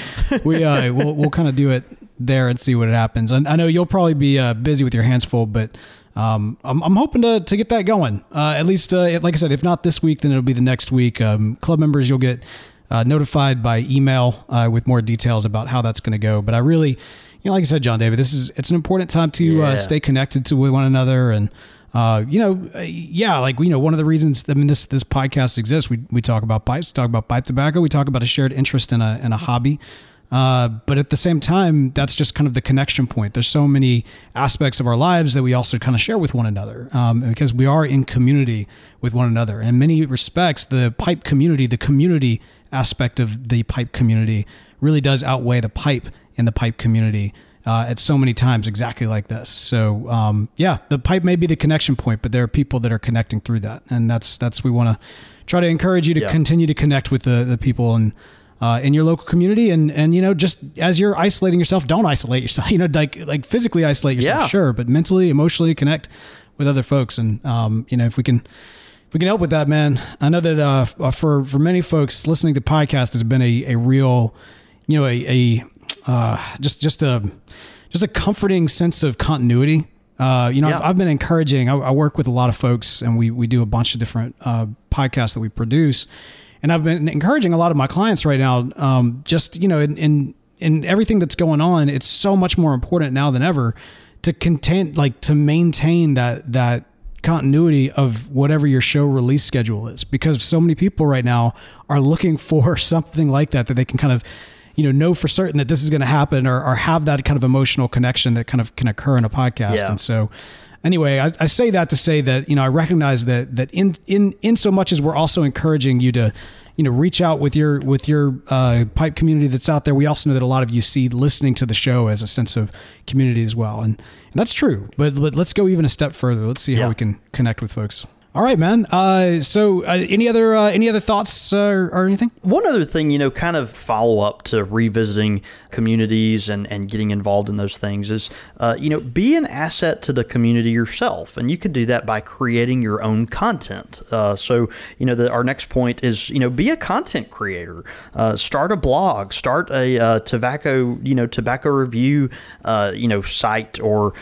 we uh, we'll, we'll kind of do it there and see what happens. And I know you'll probably be uh, busy with your hands full, but um, I'm, I'm hoping to, to get that going. Uh, at least, uh, like I said, if not this week, then it'll be the next week. Um, club members, you'll get uh, notified by email uh, with more details about how that's going to go. But I really, you know, like I said, John David, this is it's an important time to yeah. stay connected to one another and uh, you know, uh, yeah, like you know, one of the reasons I mean this this podcast exists. We we talk about pipes, talk about pipe tobacco, we talk about a shared interest in a in a hobby. Uh, but at the same time, that's just kind of the connection point. There's so many aspects of our lives that we also kind of share with one another um, because we are in community with one another. And in many respects, the pipe community, the community aspect of the pipe community, really does outweigh the pipe in the pipe community uh, at so many times exactly like this. So um, yeah, the pipe may be the connection point, but there are people that are connecting through that, and that's that's we want to try to encourage you to yeah. continue to connect with the the people and. Uh, in your local community, and and you know, just as you're isolating yourself, don't isolate yourself. You know, like like physically isolate yourself, yeah. sure, but mentally, emotionally connect with other folks. And um, you know, if we can if we can help with that, man, I know that uh, for for many folks, listening to podcast has been a, a real, you know, a, a uh, just just a just a comforting sense of continuity. Uh, you know, yeah. I've, I've, been encouraging. I, I, work with a lot of folks, and we we do a bunch of different uh, podcasts that we produce, and I've been encouraging a lot of my clients right now. Um, just you know, in, in in everything that's going on, it's so much more important now than ever to contain, like to maintain that that continuity of whatever your show release schedule is, because so many people right now are looking for something like that that they can kind of you know know for certain that this is going to happen or, or have that kind of emotional connection that kind of can occur in a podcast yeah. and so anyway I, I, say that to say that you know i recognize that that in in in so much as we're also encouraging you to you know reach out with your with your uh, pipe community that's out there we also know that a lot of you see listening to the show as a sense of community as well and, and that's true but, but let's go even a step further let's see yeah. how we can connect with folks all right, man. Uh, so, uh, any other uh, any other thoughts uh, or anything? One other thing, you know, kind of follow up to revisiting communities and, and getting involved in those things is, uh, you know, be an asset to the community yourself, and you could do that by creating your own content. Uh, so, you know, the, our next point is, you know, be a content creator. start a blog. Start a tobacco, you know, tobacco review, you know, site or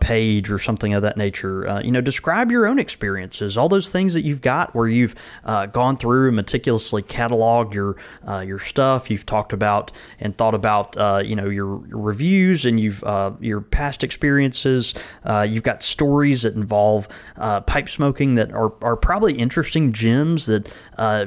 page or something of that nature. you know, describe your own experiences all those things that you've got where you've uh, gone through and meticulously cataloged your uh, your stuff. You've talked about and thought about uh, you know your, your, reviews and you've uh, your past experiences. Uh, you've got stories that involve uh, pipe smoking that are, are probably interesting gems that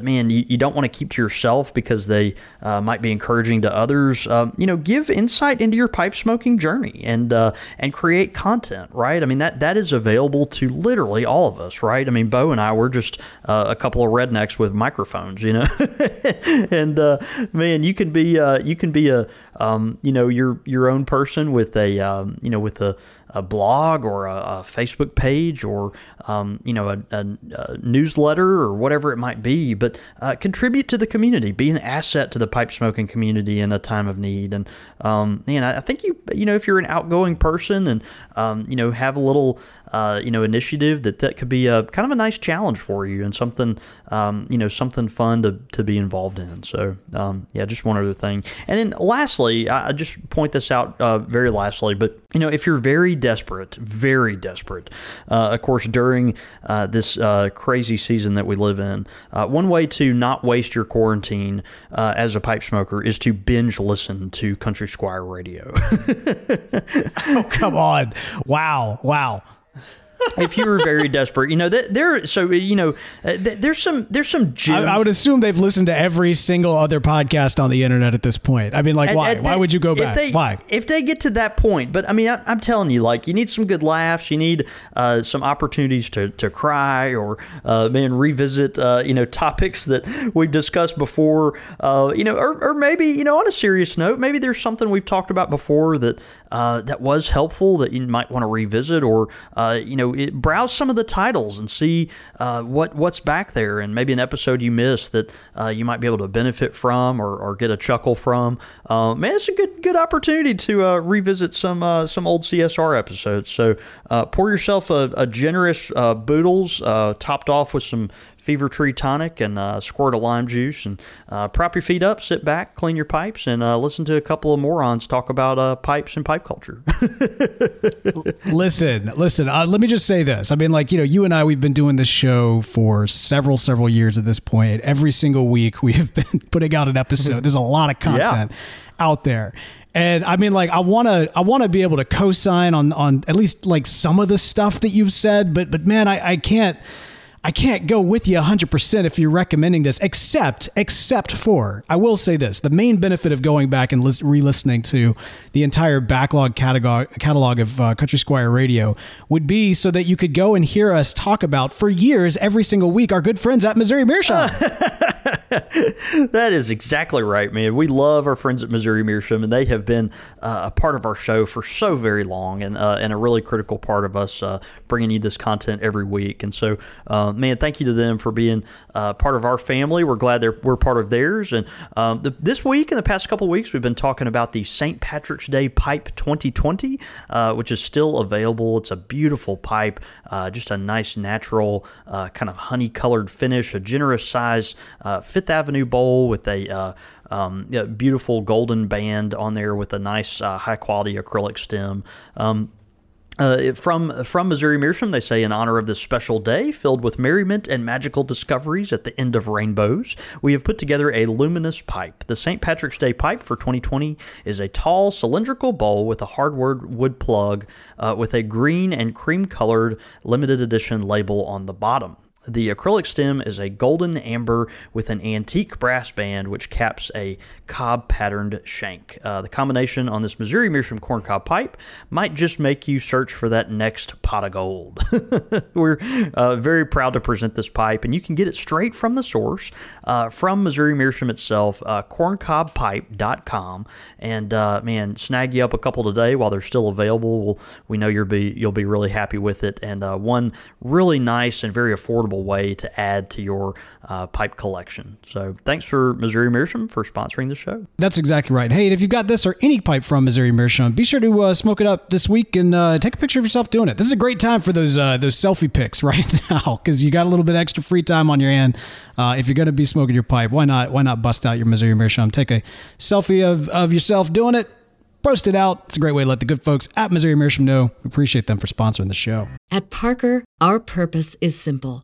man you, you don't want to keep to yourself because they might be encouraging to others. Um, you know, give insight into your pipe smoking journey and and create content. Right? I mean that that is available to literally all of us. Right? Mean, Bo and I were just uh, a couple of rednecks with microphones, you know. and uh, man, you can be uh, you can be a um, you know your your own person with a um, you know with a a blog or a, a Facebook page or um, you know a, a, a, newsletter or whatever it might be, but uh, contribute to the community, be an asset to the pipe smoking community in a time of need. And um, I think you you know if you're an outgoing person and um, you know have a little uh, you know initiative that that could be a kind of a nice challenge for you and something um, you know something fun to, to be involved in. So um, yeah, just one other thing. And then lastly, I, I just point this out uh, very lastly, but you know if you're very desperate, very desperate, uh, of course during uh, this uh, crazy season that we live in, uh, one way to not waste your quarantine as a pipe smoker is to binge listen to Country Squire Radio. oh come on! Wow! Wow! If you were very desperate, you know, that there. So you know, uh, there's some there's some. I, I, would assume they've listened to every single other podcast on the internet at this point. I mean, like, why? why would you go back? They, why? If they get to that point, but I mean, I, am telling you, like, you need some good laughs. You need uh, some opportunities to to cry or uh, man revisit uh, you know topics that we've discussed before. Uh, you know, or, or maybe you know on a serious note, maybe there's something we've talked about before that uh, that was helpful that you might want to revisit, or uh, you know, it, browse some of the titles and see uh, what what's back there, and maybe an episode you missed that uh, you might be able to benefit from or, or get a chuckle from. Uh, man, it's a good good opportunity to uh, revisit some some old CSR episodes. So pour yourself a, a generous Boodles, topped off with some Fever Tree tonic and uh, squirt of lime juice and uh, prop your feet up, sit back, clean your pipes, and uh, listen to a couple of morons talk about uh, pipes and pipe culture. listen, listen. Uh, let me just say this. I mean, like you know, you and I, we've been doing this show for several, several years at this point. Every single week, we have been putting out an episode. There's a lot of content yeah. out there. And I mean, like, I want to, I want to be able to co-sign on, on at least like some of the stuff that you've said, but, but man, I, I can't, I can't go with you 100% if you're recommending this, except, except for, I will say this the main benefit of going back and re listening to the entire backlog catalog, catalog of uh, Country Squire Radio would be so that you could go and hear us talk about for years, every single week, our good friends at Missouri Meerschaum. that is exactly right, man. We love our friends at Missouri Meerschaum, and they have been uh, a part of our show for so very long and, uh, and a really critical part of us uh, bringing you this content every week. And so, uh, man, thank you to them for being uh, part of our family. We're glad they're we're part of theirs. And um, the, this week, in the past couple weeks, we've been talking about the St. Patrick's Day Pipe 2020, uh, which is still available. It's a beautiful pipe, uh, just a nice natural uh, kind of honey colored finish, a generous size uh, Fifth Avenue bowl with a um, yeah, beautiful golden band on there with a nice high quality acrylic stem. Um, uh, from from Missouri Meerschaum, they say in honor of this special day filled with merriment and magical discoveries at the end of rainbows, we have put together a luminous pipe. The St. Patrick's Day pipe for 2020 is a tall cylindrical bowl with a hardwood wood plug uh, with a green and cream colored limited edition label on the bottom. The acrylic stem is a golden amber with an antique brass band which caps a cob patterned shank. Uh, the combination on this Missouri Meerschaum corncob pipe might just make you search for that next pot of gold. We're uh, very proud to present this pipe, and you can get it straight from the source uh, from Missouri Meerschaum itself, uh, corncobpipe.com. And uh, man, snag you up a couple today while they're still available. We'll, we know you'll be you'll be really happy with it, and uh, one really nice and very affordable way to add to your uh, pipe collection. So thanks for Missouri Meerschaum for sponsoring the show. That's exactly right. Hey, if you've got this or any pipe from Missouri Meerschaum, be sure to uh, smoke it up this week and uh, take a picture of yourself doing it. This is a great time for those uh, those selfie pics right now because you got a little bit extra free time on your hand. Uh, if you're going to be smoking your pipe, why not why not bust out your Missouri Meerschaum? Take a selfie of, of yourself doing it. Post it out. It's a great way to let the good folks at Missouri Meerschaum know. We appreciate them for sponsoring the show. At Parker, our purpose is simple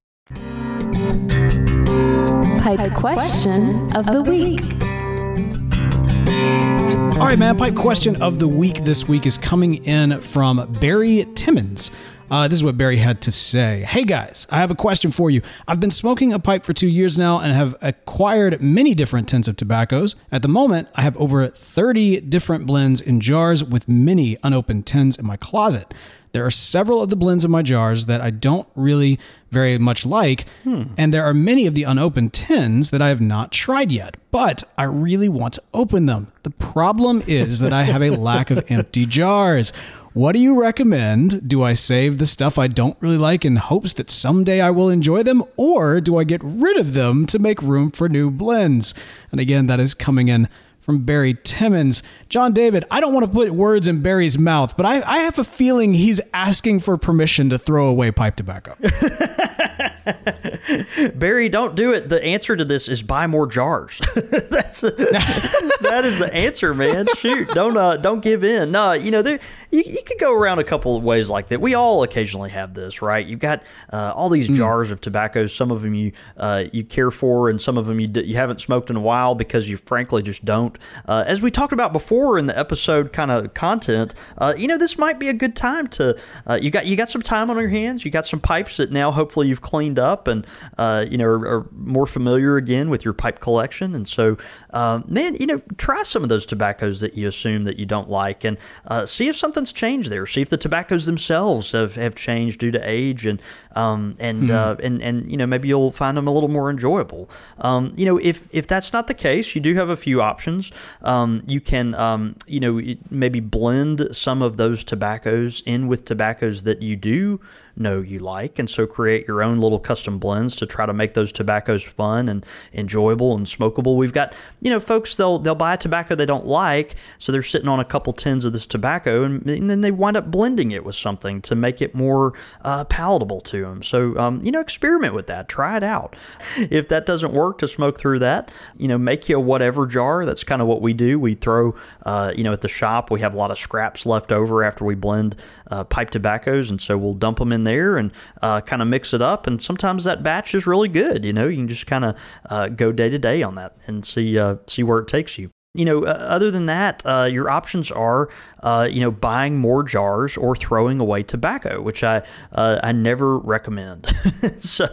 Pipe question of the week. All right, man. Pipe question of the week this week is coming in from Barry Timmons. Uh, this is what Barry had to say. Hey guys, I have a question for you. I've been smoking a pipe for two years now and have acquired many different tins of tobaccos. At the moment, I have over 30 different blends in jars with many unopened tins in my closet. There are several of the blends in my jars that I don't really very much like, hmm. and there are many of the unopened tins that I have not tried yet, but I really want to open them. The problem is that I have a lack of empty jars. What do you recommend? Do I save the stuff I don't really like in hopes that someday I will enjoy them, or do I get rid of them to make room for new blends? And again, that is coming in from Barry Timmons. John David, I don't want to put words in Barry's mouth, but I, I have a feeling he's asking for permission to throw away pipe tobacco. Barry, don't do it. The answer to this is buy more jars. That's a, that is the answer, man. Shoot, don't uh, don't give in. No, you know there you, you could go around a couple of ways like that. We all occasionally have this, right? You've got uh, all these mm. jars of tobacco. Some of them you uh, you care for, and some of them you d- you haven't smoked in a while because you frankly just don't. Uh, as we talked about before in the episode kind of content, uh, you know this might be a good time to uh, you got you got some time on your hands. You got some pipes that now hopefully you've cleaned up and uh, you know are, are, more familiar again with your pipe collection. And so, man, you know, try some of those tobaccos that you assume that you don't like, and see if something's changed there. See if the tobaccos themselves have, have changed due to age, and um, and mm uh, and and you know maybe you'll find them a little more enjoyable. Um, you know, if if that's not the case, you do have a few options. Um, you can um, you know maybe blend some of those tobaccos in with tobaccos that you do know you like, and so create your own little custom blends to try to make those tobaccos fun and enjoyable and smokable. We've got you know folks they'll they'll buy a tobacco they don't like, so they're sitting on a couple tins of this tobacco, and, and then they wind up blending it with something to make it more uh, palatable to them. So um, you know experiment with that, try it out. If that doesn't work to smoke through that, you know make you a whatever jar. That's kind of what we do. We throw uh, you know at the shop we have a lot of scraps left over after we blend uh, pipe tobaccos, and so we'll dump them in there and uh, kind of mix it up. And sometimes that batch is really good. You know, you can just kind of uh, go day to day on that and see uh, see where it takes you you know, uh, other than that, uh, your options are, uh, you know, buying more jars or throwing away tobacco, which I uh, I never recommend. so,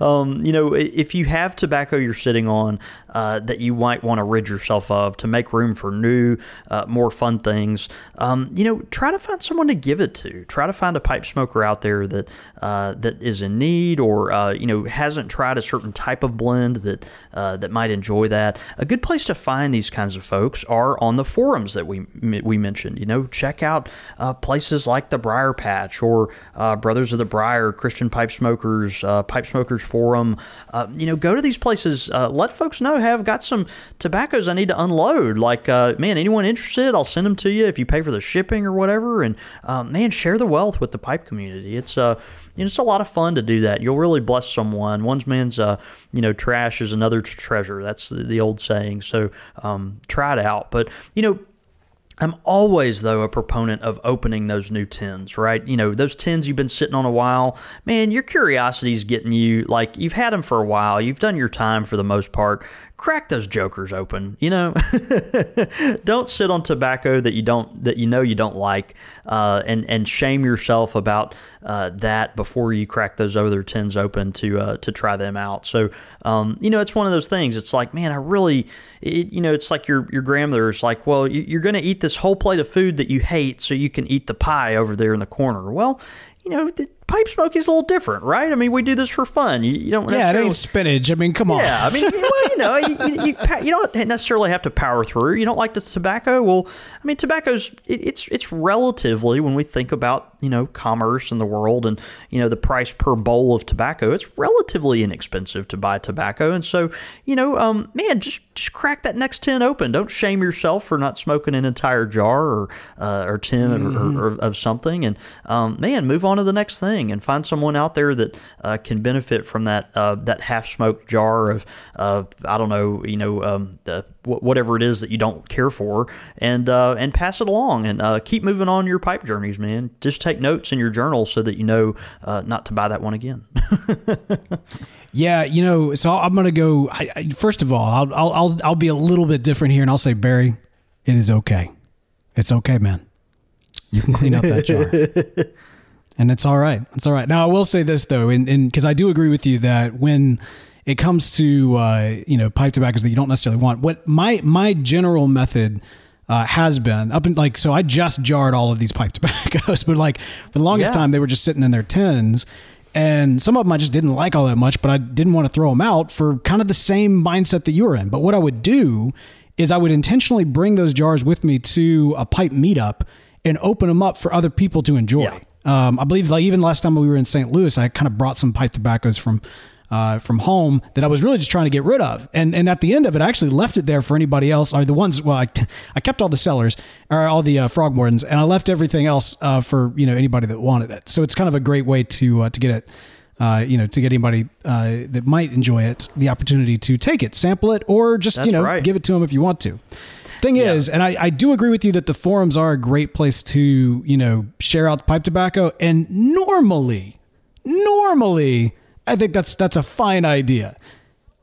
um, you know, if you have tobacco you're sitting on uh, that you might want to rid yourself of to make room for new, uh, more fun things, um, you know, try to find someone to give it to. Try to find a pipe smoker out there that that is in need or you know hasn't tried a certain type of blend that that might enjoy that. A good place to find these kinds kinds of folks are on the forums that we we mentioned. You know, check out uh, places like the Briar Patch or uh, Brothers of the Briar, Christian Pipe Smokers, uh, Pipe Smokers Forum. Uh, you know, go to these places. Uh, let folks know hey, I've got some tobaccos I need to unload. Like, uh, man, anyone interested? I'll send them to you if you pay for the shipping or whatever. And man, share the wealth with the pipe community. It's uh it's a lot of fun to do that. You'll really bless someone. One man's, uh, you know, trash is another treasure. That's the, the old saying. So um, try it out. But, you know, I'm always, though, a proponent of opening those new tins, right? You know, those tins you've been sitting on a while, man, your curiosity's getting you, like, you've had them for a while, you've done your time for the most part crack those jokers open. You know, don't sit on tobacco that you don't that you know you don't like, uh, and and shame yourself about uh, that before you crack those other tins open to uh, to try them out. So um, you know, it's one of those things. It's like, man, I really, it, you know, it's like your your grandmother is like, well, you're going to eat this whole plate of food that you hate, so you can eat the pie over there in the corner. Well, you know, pipe smoking is a little different, right? I mean, we do this for fun. You, you don't. Yeah, it ain't spinach. I mean, come on. Yeah, I mean, well, you know, you, you, you, you, don't necessarily have to power through. You don't like the tobacco. Well, I mean, tobacco's it, it's it's relatively when we think about you know commerce in the world and you know the price per bowl of tobacco, it's relatively inexpensive to buy tobacco. And so, you know, um, man, just just crack that next tin open. Don't shame yourself for not smoking an entire jar or uh, or tin mm-hmm. or, or, or, of something. And um, man, move on to the next thing thing and find someone out there that uh, can benefit from that uh, that half smoked jar of uh, I don't know you know um, whatever it is that you don't care for and uh, and pass it along and uh, keep moving on your pipe journeys, man. Just take notes in your journal so that you know not to buy that one again. yeah, you know, so I'm gonna go. I, I, first of all, I'll, I'll I'll I'll be a little bit different here, and I'll say Barry, it is okay. It's okay, man. You can clean up that jar. and it's all right. It's all right. Now I will say this though, and because I do agree with you that when it comes to uh, you know pipe tobaccos that you don't necessarily want, what my my general method uh, has been up and like so I just jarred all of these pipe tobaccos, but like for the longest yeah. time they were just sitting in their tins. And some of them I just didn't like all that much, but I didn't want to throw them out for kind of the same mindset that you were in. But what I would do is I would intentionally bring those jars with me to a pipe meetup and open them up for other people to enjoy. Yeah. Um, I believe like even last time we were in St. Louis, I kind of brought some pipe tobaccos from uh, from home that I was really just trying to get rid of. And and at the end of it, I actually left it there for anybody else. Or the ones well, I, I kept all the sellers or all the uh, Frog Mortons, and I left everything else uh, for you know anybody that wanted it. So it's kind of a great way to uh, to get it. Uh, you know, to get anybody uh, that might enjoy it, the opportunity to take it, sample it, or just That's you know, right. give it to them if you want to. Thing yeah. is, and I, I do agree with you that the forums are a great place to, you know, share out the pipe tobacco. And normally, normally, I think that's that's a fine idea.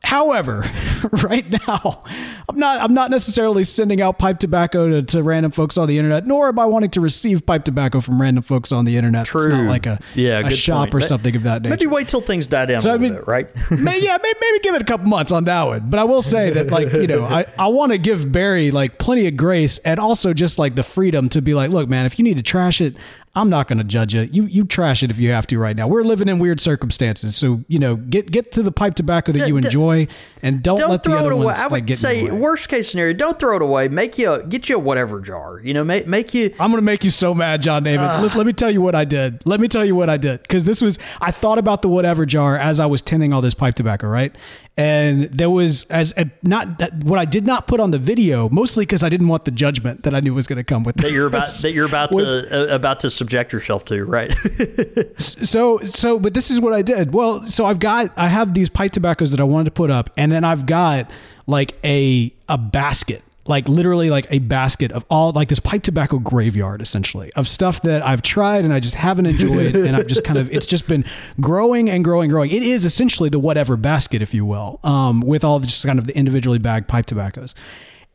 However, right now, I'm not I'm not necessarily sending out pipe tobacco to, to random folks on the internet, nor am I wanting to receive pipe tobacco from random folks on the internet. True. It's not like a, yeah, a shop point. or something of that nature. Maybe wait till things die down so, a little I mean, bit, right? may, yeah, maybe, maybe, give it a couple months on that one. But I will say that, like, you know, I, I want to give Barry like plenty of grace and also just like the freedom to be like, look, man, if you need to trash it, I'm not going to judge you. You you trash it if you have to right now. We're living in weird circumstances, so you know get get to the pipe tobacco that you enjoy, and don't, don't let the other ones I would like, say worst case scenario, don't throw it away. Make you a, get you a whatever jar. You know, make make you. I'm going to make you so mad, John David. Uh, let, let, me tell you what I did. Let me tell you what I did because this was I thought about the whatever jar as I was tinning all this pipe tobacco, right? And there was as not that what I did not put on the video, mostly because I didn't want the judgment that I knew was going to come with that. You're about that you're about was, to uh, about to subject yourself to, right? so so, but this is what I did. Well, so I've got I have these pipe tobaccos that I wanted to put up, and then I've got like a a basket like literally like a basket of all like this pipe tobacco graveyard essentially of stuff that I've tried and I just haven't enjoyed and I've just kind of it's just been growing and growing growing. It is essentially the whatever basket if you will um, with all just kind of the individually bagged pipe tobaccos.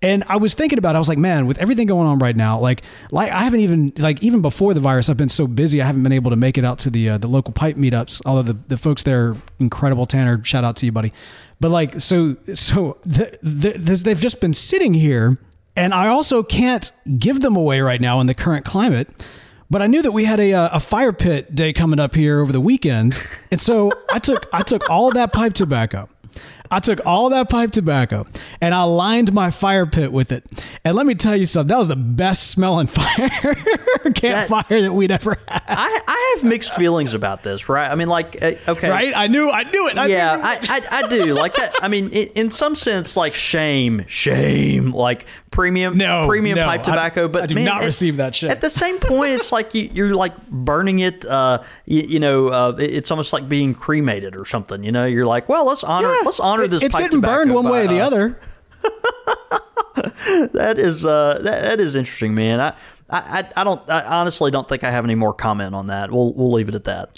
And I was thinking about, it, I was like, man, with everything going on right now, like, like I haven't even like even before the virus, I've been so busy, I haven't been able to make it out to the uh, the local pipe meetups. Although the, the folks there, incredible, Tanner, shout out to you, buddy. But like, so so the, the, they've just been sitting here, and I also can't give them away right now in the current climate. But I knew that we had a, uh, a fire pit day coming up here over the weekend, and so I took I took all that pipe tobacco I took all that pipe tobacco and I lined my fire pit with it. And let me tell you something, that was the best smelling fire campfire that, that, we'd ever had. I, I have mixed feelings about this, right? I mean, like, uh, okay. Right? I knew, I knew it. I yeah, I, I, I, do. Like that. I mean, in, in, some sense, like shame, shame, like premium, no, premium no, pipe tobacco. but I do man, not at, receive that shit. At the same point, it's like you, are like burning it, uh, you, you know, uh, it's almost like being cremated or something, you know? You're like, well, let's honor, yeah, let's honor this It's getting burned one by, way or the uh, other. that is uh, that, that is interesting, man. I, I I don't I honestly don't think I have any more comment on that. We'll we'll leave it at that.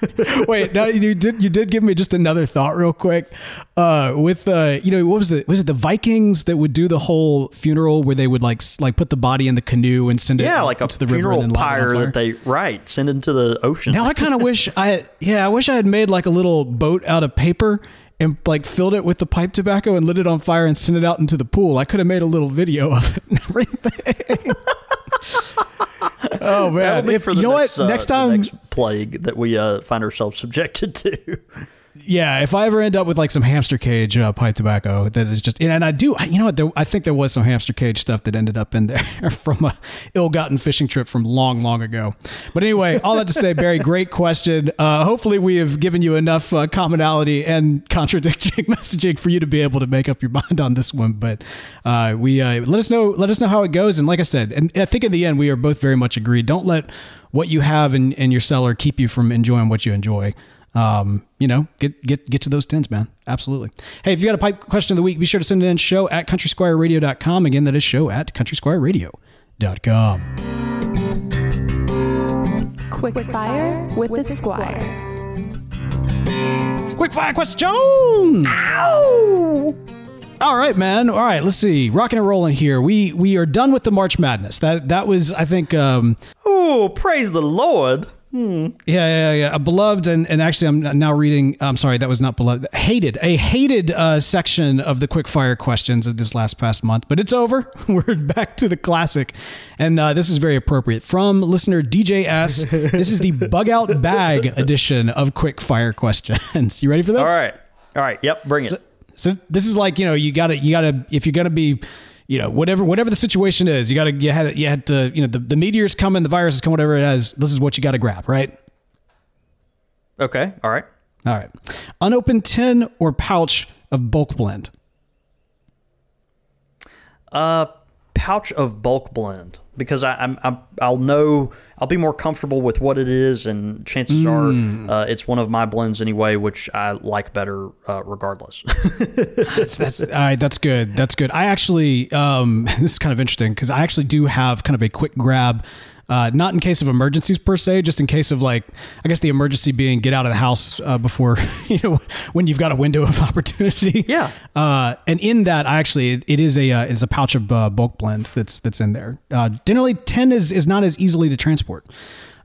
Wait, now you did you did give me just another thought real quick. Uh, with uh, you know, what was it? Was it the Vikings that would do the whole funeral where they would like like put the body in the canoe and send it yeah, like a to the river and then pyre that they right send it into the ocean. Now I kind of wish I yeah I wish I had made like a little boat out of paper and like filled it with the pipe tobacco and lit it on fire and sent it out into the pool. I could have made a little video of it and everything. oh man! If, you know next, what? Uh, next time, next plague that we uh, find ourselves subjected to yeah, if I ever end up with like some hamster cage uh, pipe tobacco that is just, and I do, you know what? There, I think there was some hamster cage stuff that ended up in there from a ill-gotten fishing trip from long, long ago. But anyway, all that to say, Barry, great question. Uh, hopefully, we have given you enough uh, commonality and contradicting messaging for you to be able to make up your mind on this one. But uh, we uh, let us know, let us know how it goes. And like I said, and I think in the end, we are both very much agreed. Don't let what you have in, in your cellar keep you from enjoying what you enjoy. Um, you know, get get get to those tins, man. Absolutely. Hey, if you got a pipe question of the week, be sure to send it in show at countrysquireradio.com. Again, that is show at countrysquireradio.com. Quick fire with the squire. Quick fire question. Ow! All right, man. All right, let's see. Rocking and rolling here. We we are done with the March Madness. That that was, I think. Um, oh, praise the Lord. Hmm. Yeah, yeah, yeah. A beloved, and, and actually, I'm now reading. I'm sorry, that was not beloved. Hated, a hated uh, section of the quick fire questions of this last past month, but it's over. We're back to the classic, and uh, this is very appropriate from listener DJS. this is the bug out bag edition of quick fire questions. You ready for this? All right, all right. Yep, bring it. So, so this is like you know you gotta you gotta if you're gonna be you know whatever whatever the situation is you gotta you had you had to you know the, the meteors coming the virus is coming whatever it is this is what you gotta grab right? Okay all right. All right. Unopened tin or pouch of bulk blend? Uh pouch of bulk blend because I, I'm, I'm I'll know I'll be more comfortable with what it is, and chances mm. are uh, it's one of my blends anyway, which I like better uh, regardless. that's, that's all right. That's good. That's good. I actually um, this is kind of interesting because I actually do have kind of a quick grab uh, not in case of emergencies per se, just in case of like, I guess the emergency being get out of the house uh, before, you know, when you've got a window of opportunity. Yeah. Uh, and in that, I actually, it, it is a, uh, it's a pouch of uh, bulk blend that's, that's in there. Uh, generally 10 is, is not as easily to transport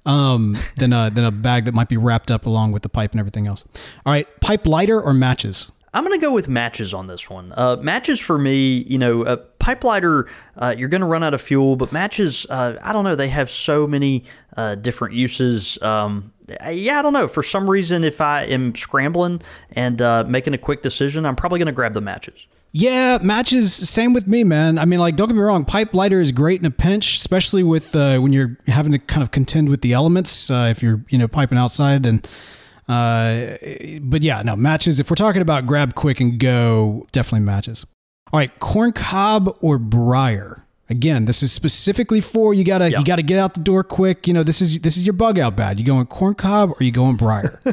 um, than a, than a bag that might be wrapped up along with the pipe and everything else. All right. Pipe lighter or matches? I'm going to go with matches on this one. Uh, matches for me, you know, a pipe lighter, uh, you're going to run out of fuel, but matches, uh, I don't know, they have so many uh, different uses. Um, yeah, I don't know. For some reason, if I am scrambling and uh, making a quick decision, I'm probably going to grab the matches. Yeah, matches. Same with me, man. I mean, like, don't get me wrong. Pipe lighter is great in a pinch, especially with uh, when you're having to kind of contend with the elements. if you're, you know, piping outside and uh, but yeah, no matches. If we're talking about grab quick and go, definitely matches. All right, corn cob or briar. Again, this is specifically for you gotta yep. you gotta get out the door quick. You know, this is this is your bug out bad. You going corn cob or you going briar?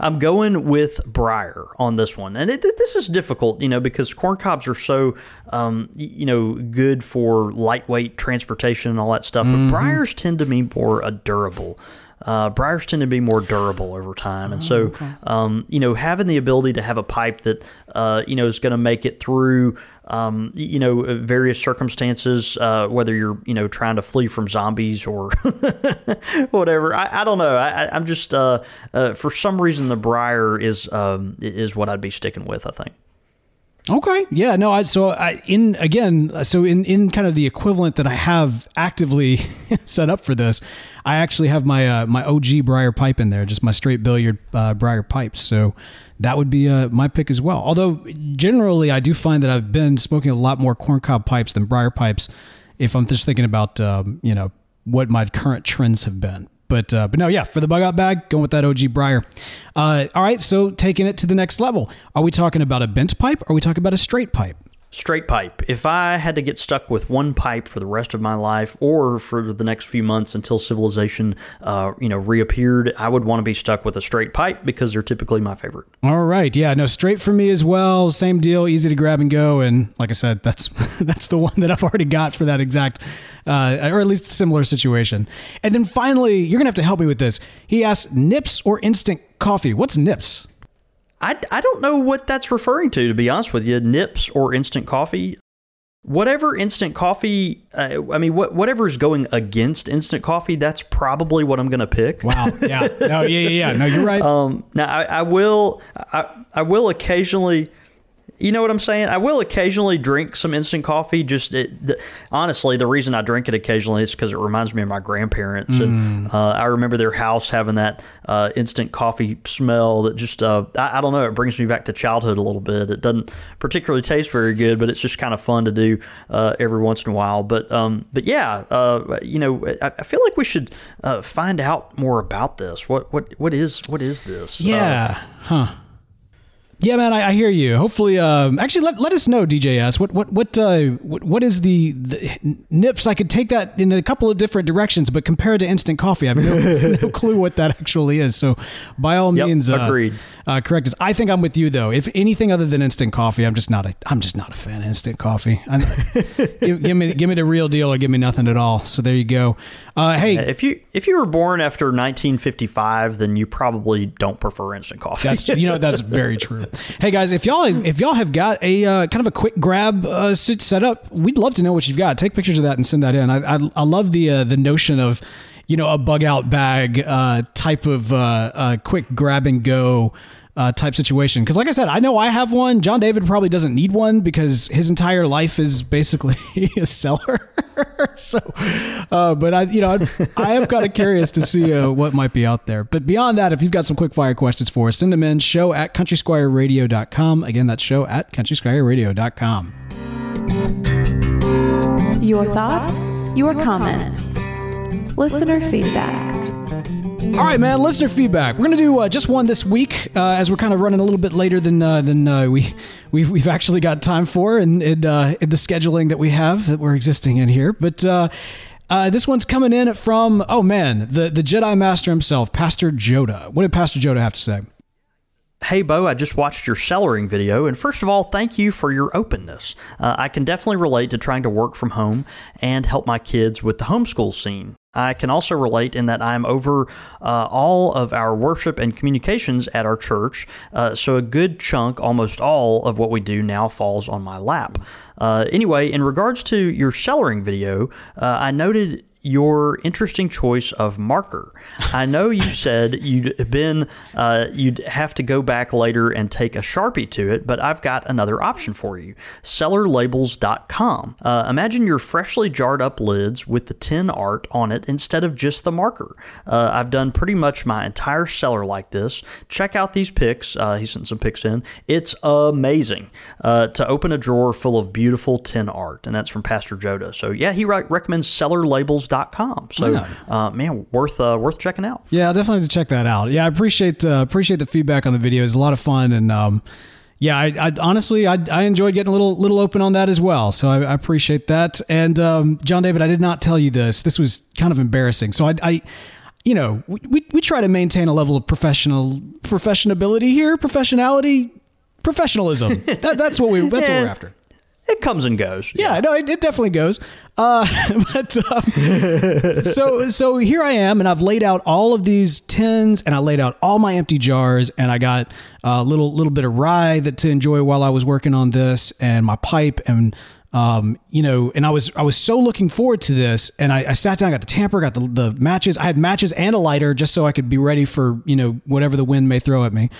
I'm going with briar on this one, and it, this is difficult, you know, because corn cobs are so, um, you know, good for lightweight transportation and all that stuff. Mm-hmm. But briars tend to be more a durable. Uh, briars tend to be more durable over time, and so oh, okay. um, you know having the ability to have a pipe that uh, you know is going to make it through um, you know various circumstances, uh, whether you're you know trying to flee from zombies or whatever. I, I, don't know. I, am just uh, uh, for some reason the briar is um, is what I'd be sticking with. I think. Okay. Yeah. No. I so I in again. So in in kind of the equivalent that I have actively set up for this, I actually have my uh, my OG Briar pipe in there, just my straight billiard uh, Briar pipes. So that would be uh, my pick as well. Although generally, I do find that I've been smoking a lot more corncob pipes than Briar pipes. If I'm just thinking about um, you know what my current trends have been. But uh, but no, yeah, for the bug out bag, going with that OG Briar. Uh, all right, so taking it to the next level. Are we talking about a bent pipe? Or are we talking about a straight pipe? Straight pipe. If I had to get stuck with one pipe for the rest of my life, or for the next few months until civilization, uh, you know, reappeared, I would want to be stuck with a straight pipe because they're typically my favorite. All right, yeah, no, straight for me as well. Same deal, easy to grab and go, and like I said, that's that's the one that I've already got for that exact, uh, or at least similar situation. And then finally, you're gonna have to help me with this. He asks, nips or instant coffee? What's nips? I, I don't know what that's referring to, to be honest with you. Nips or instant coffee. Whatever instant coffee, uh, I mean, what, whatever is going against instant coffee, that's probably what I'm going to pick. Wow. Yeah. No, yeah, yeah, yeah. No, you're right. um, now, I, I will, I, I will occasionally you know what I'm saying? I will occasionally drink some instant coffee. Just it, the, honestly, the reason I drink it occasionally is because it reminds me of my grandparents, mm. and uh, I remember their house having that uh, instant coffee smell that just uh, I, I, don't know. It brings me back to childhood a little bit. It doesn't particularly taste very good, but it's just kind of fun to do uh, every once in a while. But um, but yeah, uh, you know, I, I, feel like we should uh, find out more about this. What what what is what is this? Yeah, huh Yeah, man, I, I hear you. Hopefully, um, actually, let, let us know, DJS. What what what uh, what, what is the, the nips? I could take that in a couple of different directions, but compared to instant coffee, I have no, no clue what that actually is. So, by all Yep, means, uh, agreed. Uh, correct us. I think I'm with you though. If anything other than instant coffee, I'm just not a I'm just not a fan of instant coffee. Give, give me give me the real deal or give me nothing at all. So there you go. Uh, hey, If you if you were born after 1955, then you probably don't prefer instant coffee. That's you know that's very true. Hey guys, if y'all if y'all have got a uh, kind of a quick grab uh, set up, we'd love to know what you've got. Take pictures of that and send that in. I I, I love the uh, the notion of you know a bug out bag uh, type of uh, uh, quick grab and go. Uh, type situation. Because like i said i know i have one. John david probably doesn't need one because his entire life is basically a cellar. So uh, but i you know i, I am kind of curious to see uh, what might be out there. But beyond that if you've got some quick fire questions for us send them in show at countrysquireradio.com again that's show at countrysquireradio.com Your thoughts, your comments, listener feedback. All right, man. Listener feedback. We're gonna do uh, just one this week, uh, as we're kind of running a little bit later than uh, than uh, we we've, we've actually got time for, in in, uh, in the scheduling that we have that we're existing in here. But uh, this one's coming in from oh man, the the Jedi Master himself, Pastor Joda. What did Pastor Joda have to say? Hey, Bo, I just watched your cellaring video, and first of all, thank you for your openness. Uh, I can definitely relate to trying to work from home and help my kids with the homeschool scene. I can also relate in that I'm over uh, all of our worship and communications at our church, uh, so a good chunk, almost all, of what we do now falls on my lap. Uh, anyway, in regards to your cellaring video, uh, I noted your interesting choice of marker. I know you said you'd been uh, you'd have to go back later and take a sharpie to it, but I've got another option for you: cellarlabels.com. Uh, imagine your freshly jarred up lids with the tin art on it instead of just the marker. Uh, I've done pretty much my entire cellar like this. Check out these pics. Uh, he sent some pics in. It's amazing uh, to open a drawer full of beautiful tin art, and that's from Pastor Joda. So yeah, he re- recommends cellarlabels.com. So Yeah. uh, man, worth uh, worth checking out. Yeah, I'll definitely have to check that out. Yeah, I appreciate uh, appreciate the feedback on the video. It's a lot of fun, and um, yeah, I, I honestly I, I enjoyed getting a little little open on that as well. So I, I appreciate that. And um, John David, I did not tell you this. This was kind of embarrassing. So I. I you know, we, we, we try to maintain a level of professional professionability here, professionality, professionalism. that, that's what we that's what we're after. It comes and goes. Yeah, no, it, it definitely goes. Uh, but um, so so here I am, and I've laid out all of these tins, and I laid out all my empty jars, and I got a little little bit of rye that to enjoy while I was working on this, and my pipe, and um, you know, and I was I was so looking forward to this, and I, I sat down, got the tamper, got the the matches, I had matches and a lighter just so I could be ready for you know whatever the wind may throw at me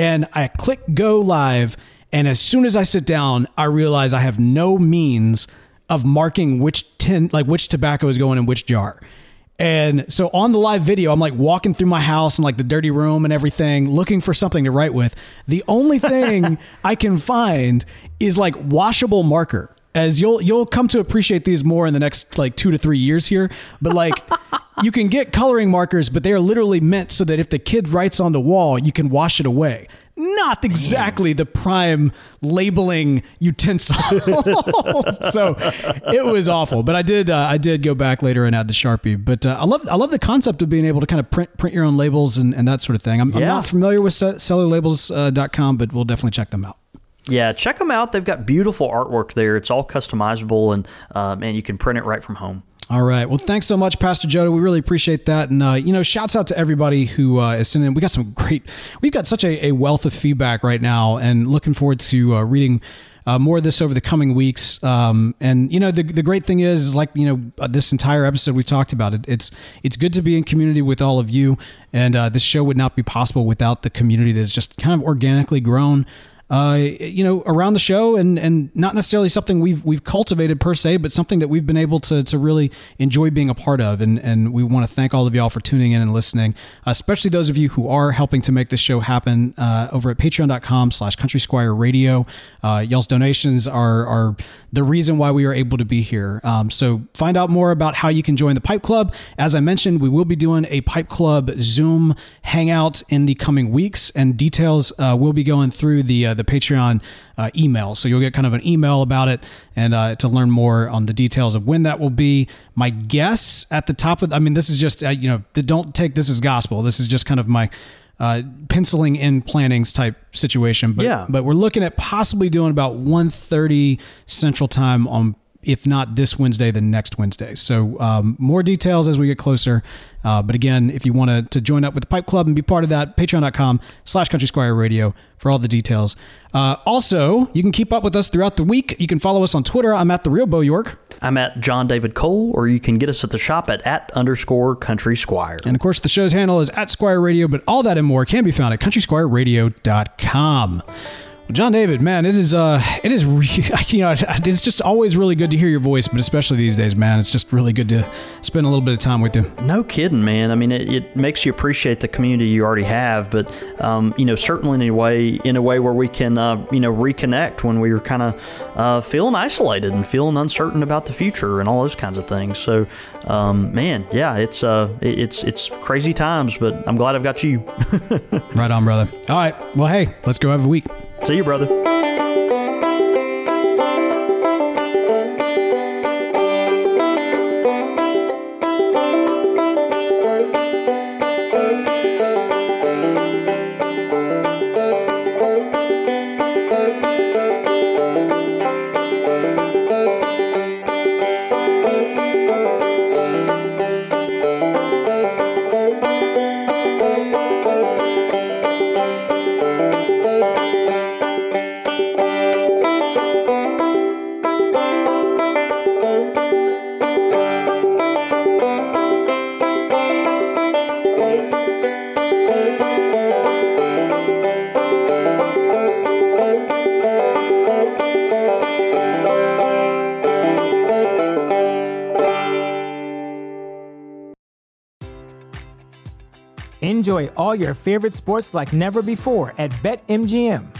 and I click go live. And as soon as I sit down, I realize I have no means of marking which tin, like which tobacco is going in which jar. And so on the live video, I'm like walking through my house and like the dirty room and everything, looking for something to write with. The only thing I can find is like washable marker. As you'll you'll come to appreciate these more in the next like two to three years here. But like you can get coloring markers, but they are literally meant so that if the kid writes on the wall, you can wash it away. Not exactly the prime labeling utensil. so it was awful. But I did uh, I did go back later and add the sharpie. But uh, I love I love the concept of being able to kind of print print your own labels and, and that sort of thing. I'm, I'm not familiar with se- cellarlabels.com, but we'll definitely check them out. Yeah, check them out. They've got beautiful artwork there. It's all customizable, and uh, man, you can print it right from home. All right. Well, thanks so much, Pastor Joda. We really appreciate that. And, uh, you know, shouts out to everybody who uh, is sending in. We got some great, we've got such a, a wealth of feedback right now and looking forward to uh, reading uh, more of this over the coming weeks. Um, and, you know, the, the great thing is, is like, you know, uh, this entire episode we've talked about it. It's, it's good to be in community with all of you. And uh, this show would not be possible without the community that's just kind of organically grown. Uh, you know, around the show, and and not necessarily something we've we've cultivated per se, but something that we've been able to to really enjoy being a part of. And and we want to thank all of y'all for tuning in and listening, especially those of you who are helping to make this show happen uh, over at Patreon.com/slash Country Squire Radio. Uh, y'all's donations are are the reason why we are able to be here. Um, so find out more about how you can join the Pipe Club. As I mentioned, we will be doing a Pipe Club Zoom hangout in the coming weeks, and details uh, will be going through the uh, the Patreon uh, email. So you'll get kind of an email about it and uh, to learn more on the details of when that will be. My guess at the top of, I mean, this is just, uh, you know, don't take this as gospel. This is just kind of my uh, penciling in plannings type situation. But, yeah. but we're looking at possibly doing about 1.30 Central Time on if not this Wednesday, then next Wednesday. So um, more details as we get closer. Uh, but again, if you want to join up with the Pipe Club and be part of that, patreon.com slash Country Squire Radio for all the details. Uh, also, you can keep up with us throughout the week. You can follow us on Twitter. I'm at The Real Bo York. I'm at John David Cole, or you can get us at the shop at at underscore Country Squire. And of course, the show's handle is at Squire Radio, but all that and more can be found at countrysquireradio.com. John David, man, it is uh, it is you know, it's just always really good to hear your voice, but especially these days, man, it's just really good to spend a little bit of time with you. No kidding, man. I mean, it, it makes you appreciate the community you already have, but um, you know, certainly in a way, in a way where we can, uh, you know, reconnect when we were kind of uh, feeling isolated and feeling uncertain about the future and all those kinds of things. So, um, man, yeah, it's uh, it's it's crazy times, but I'm glad I've got you. right on, brother. All right, well, hey, let's go have a week. See you, brother. All your favorite sports like never before at BetMGM.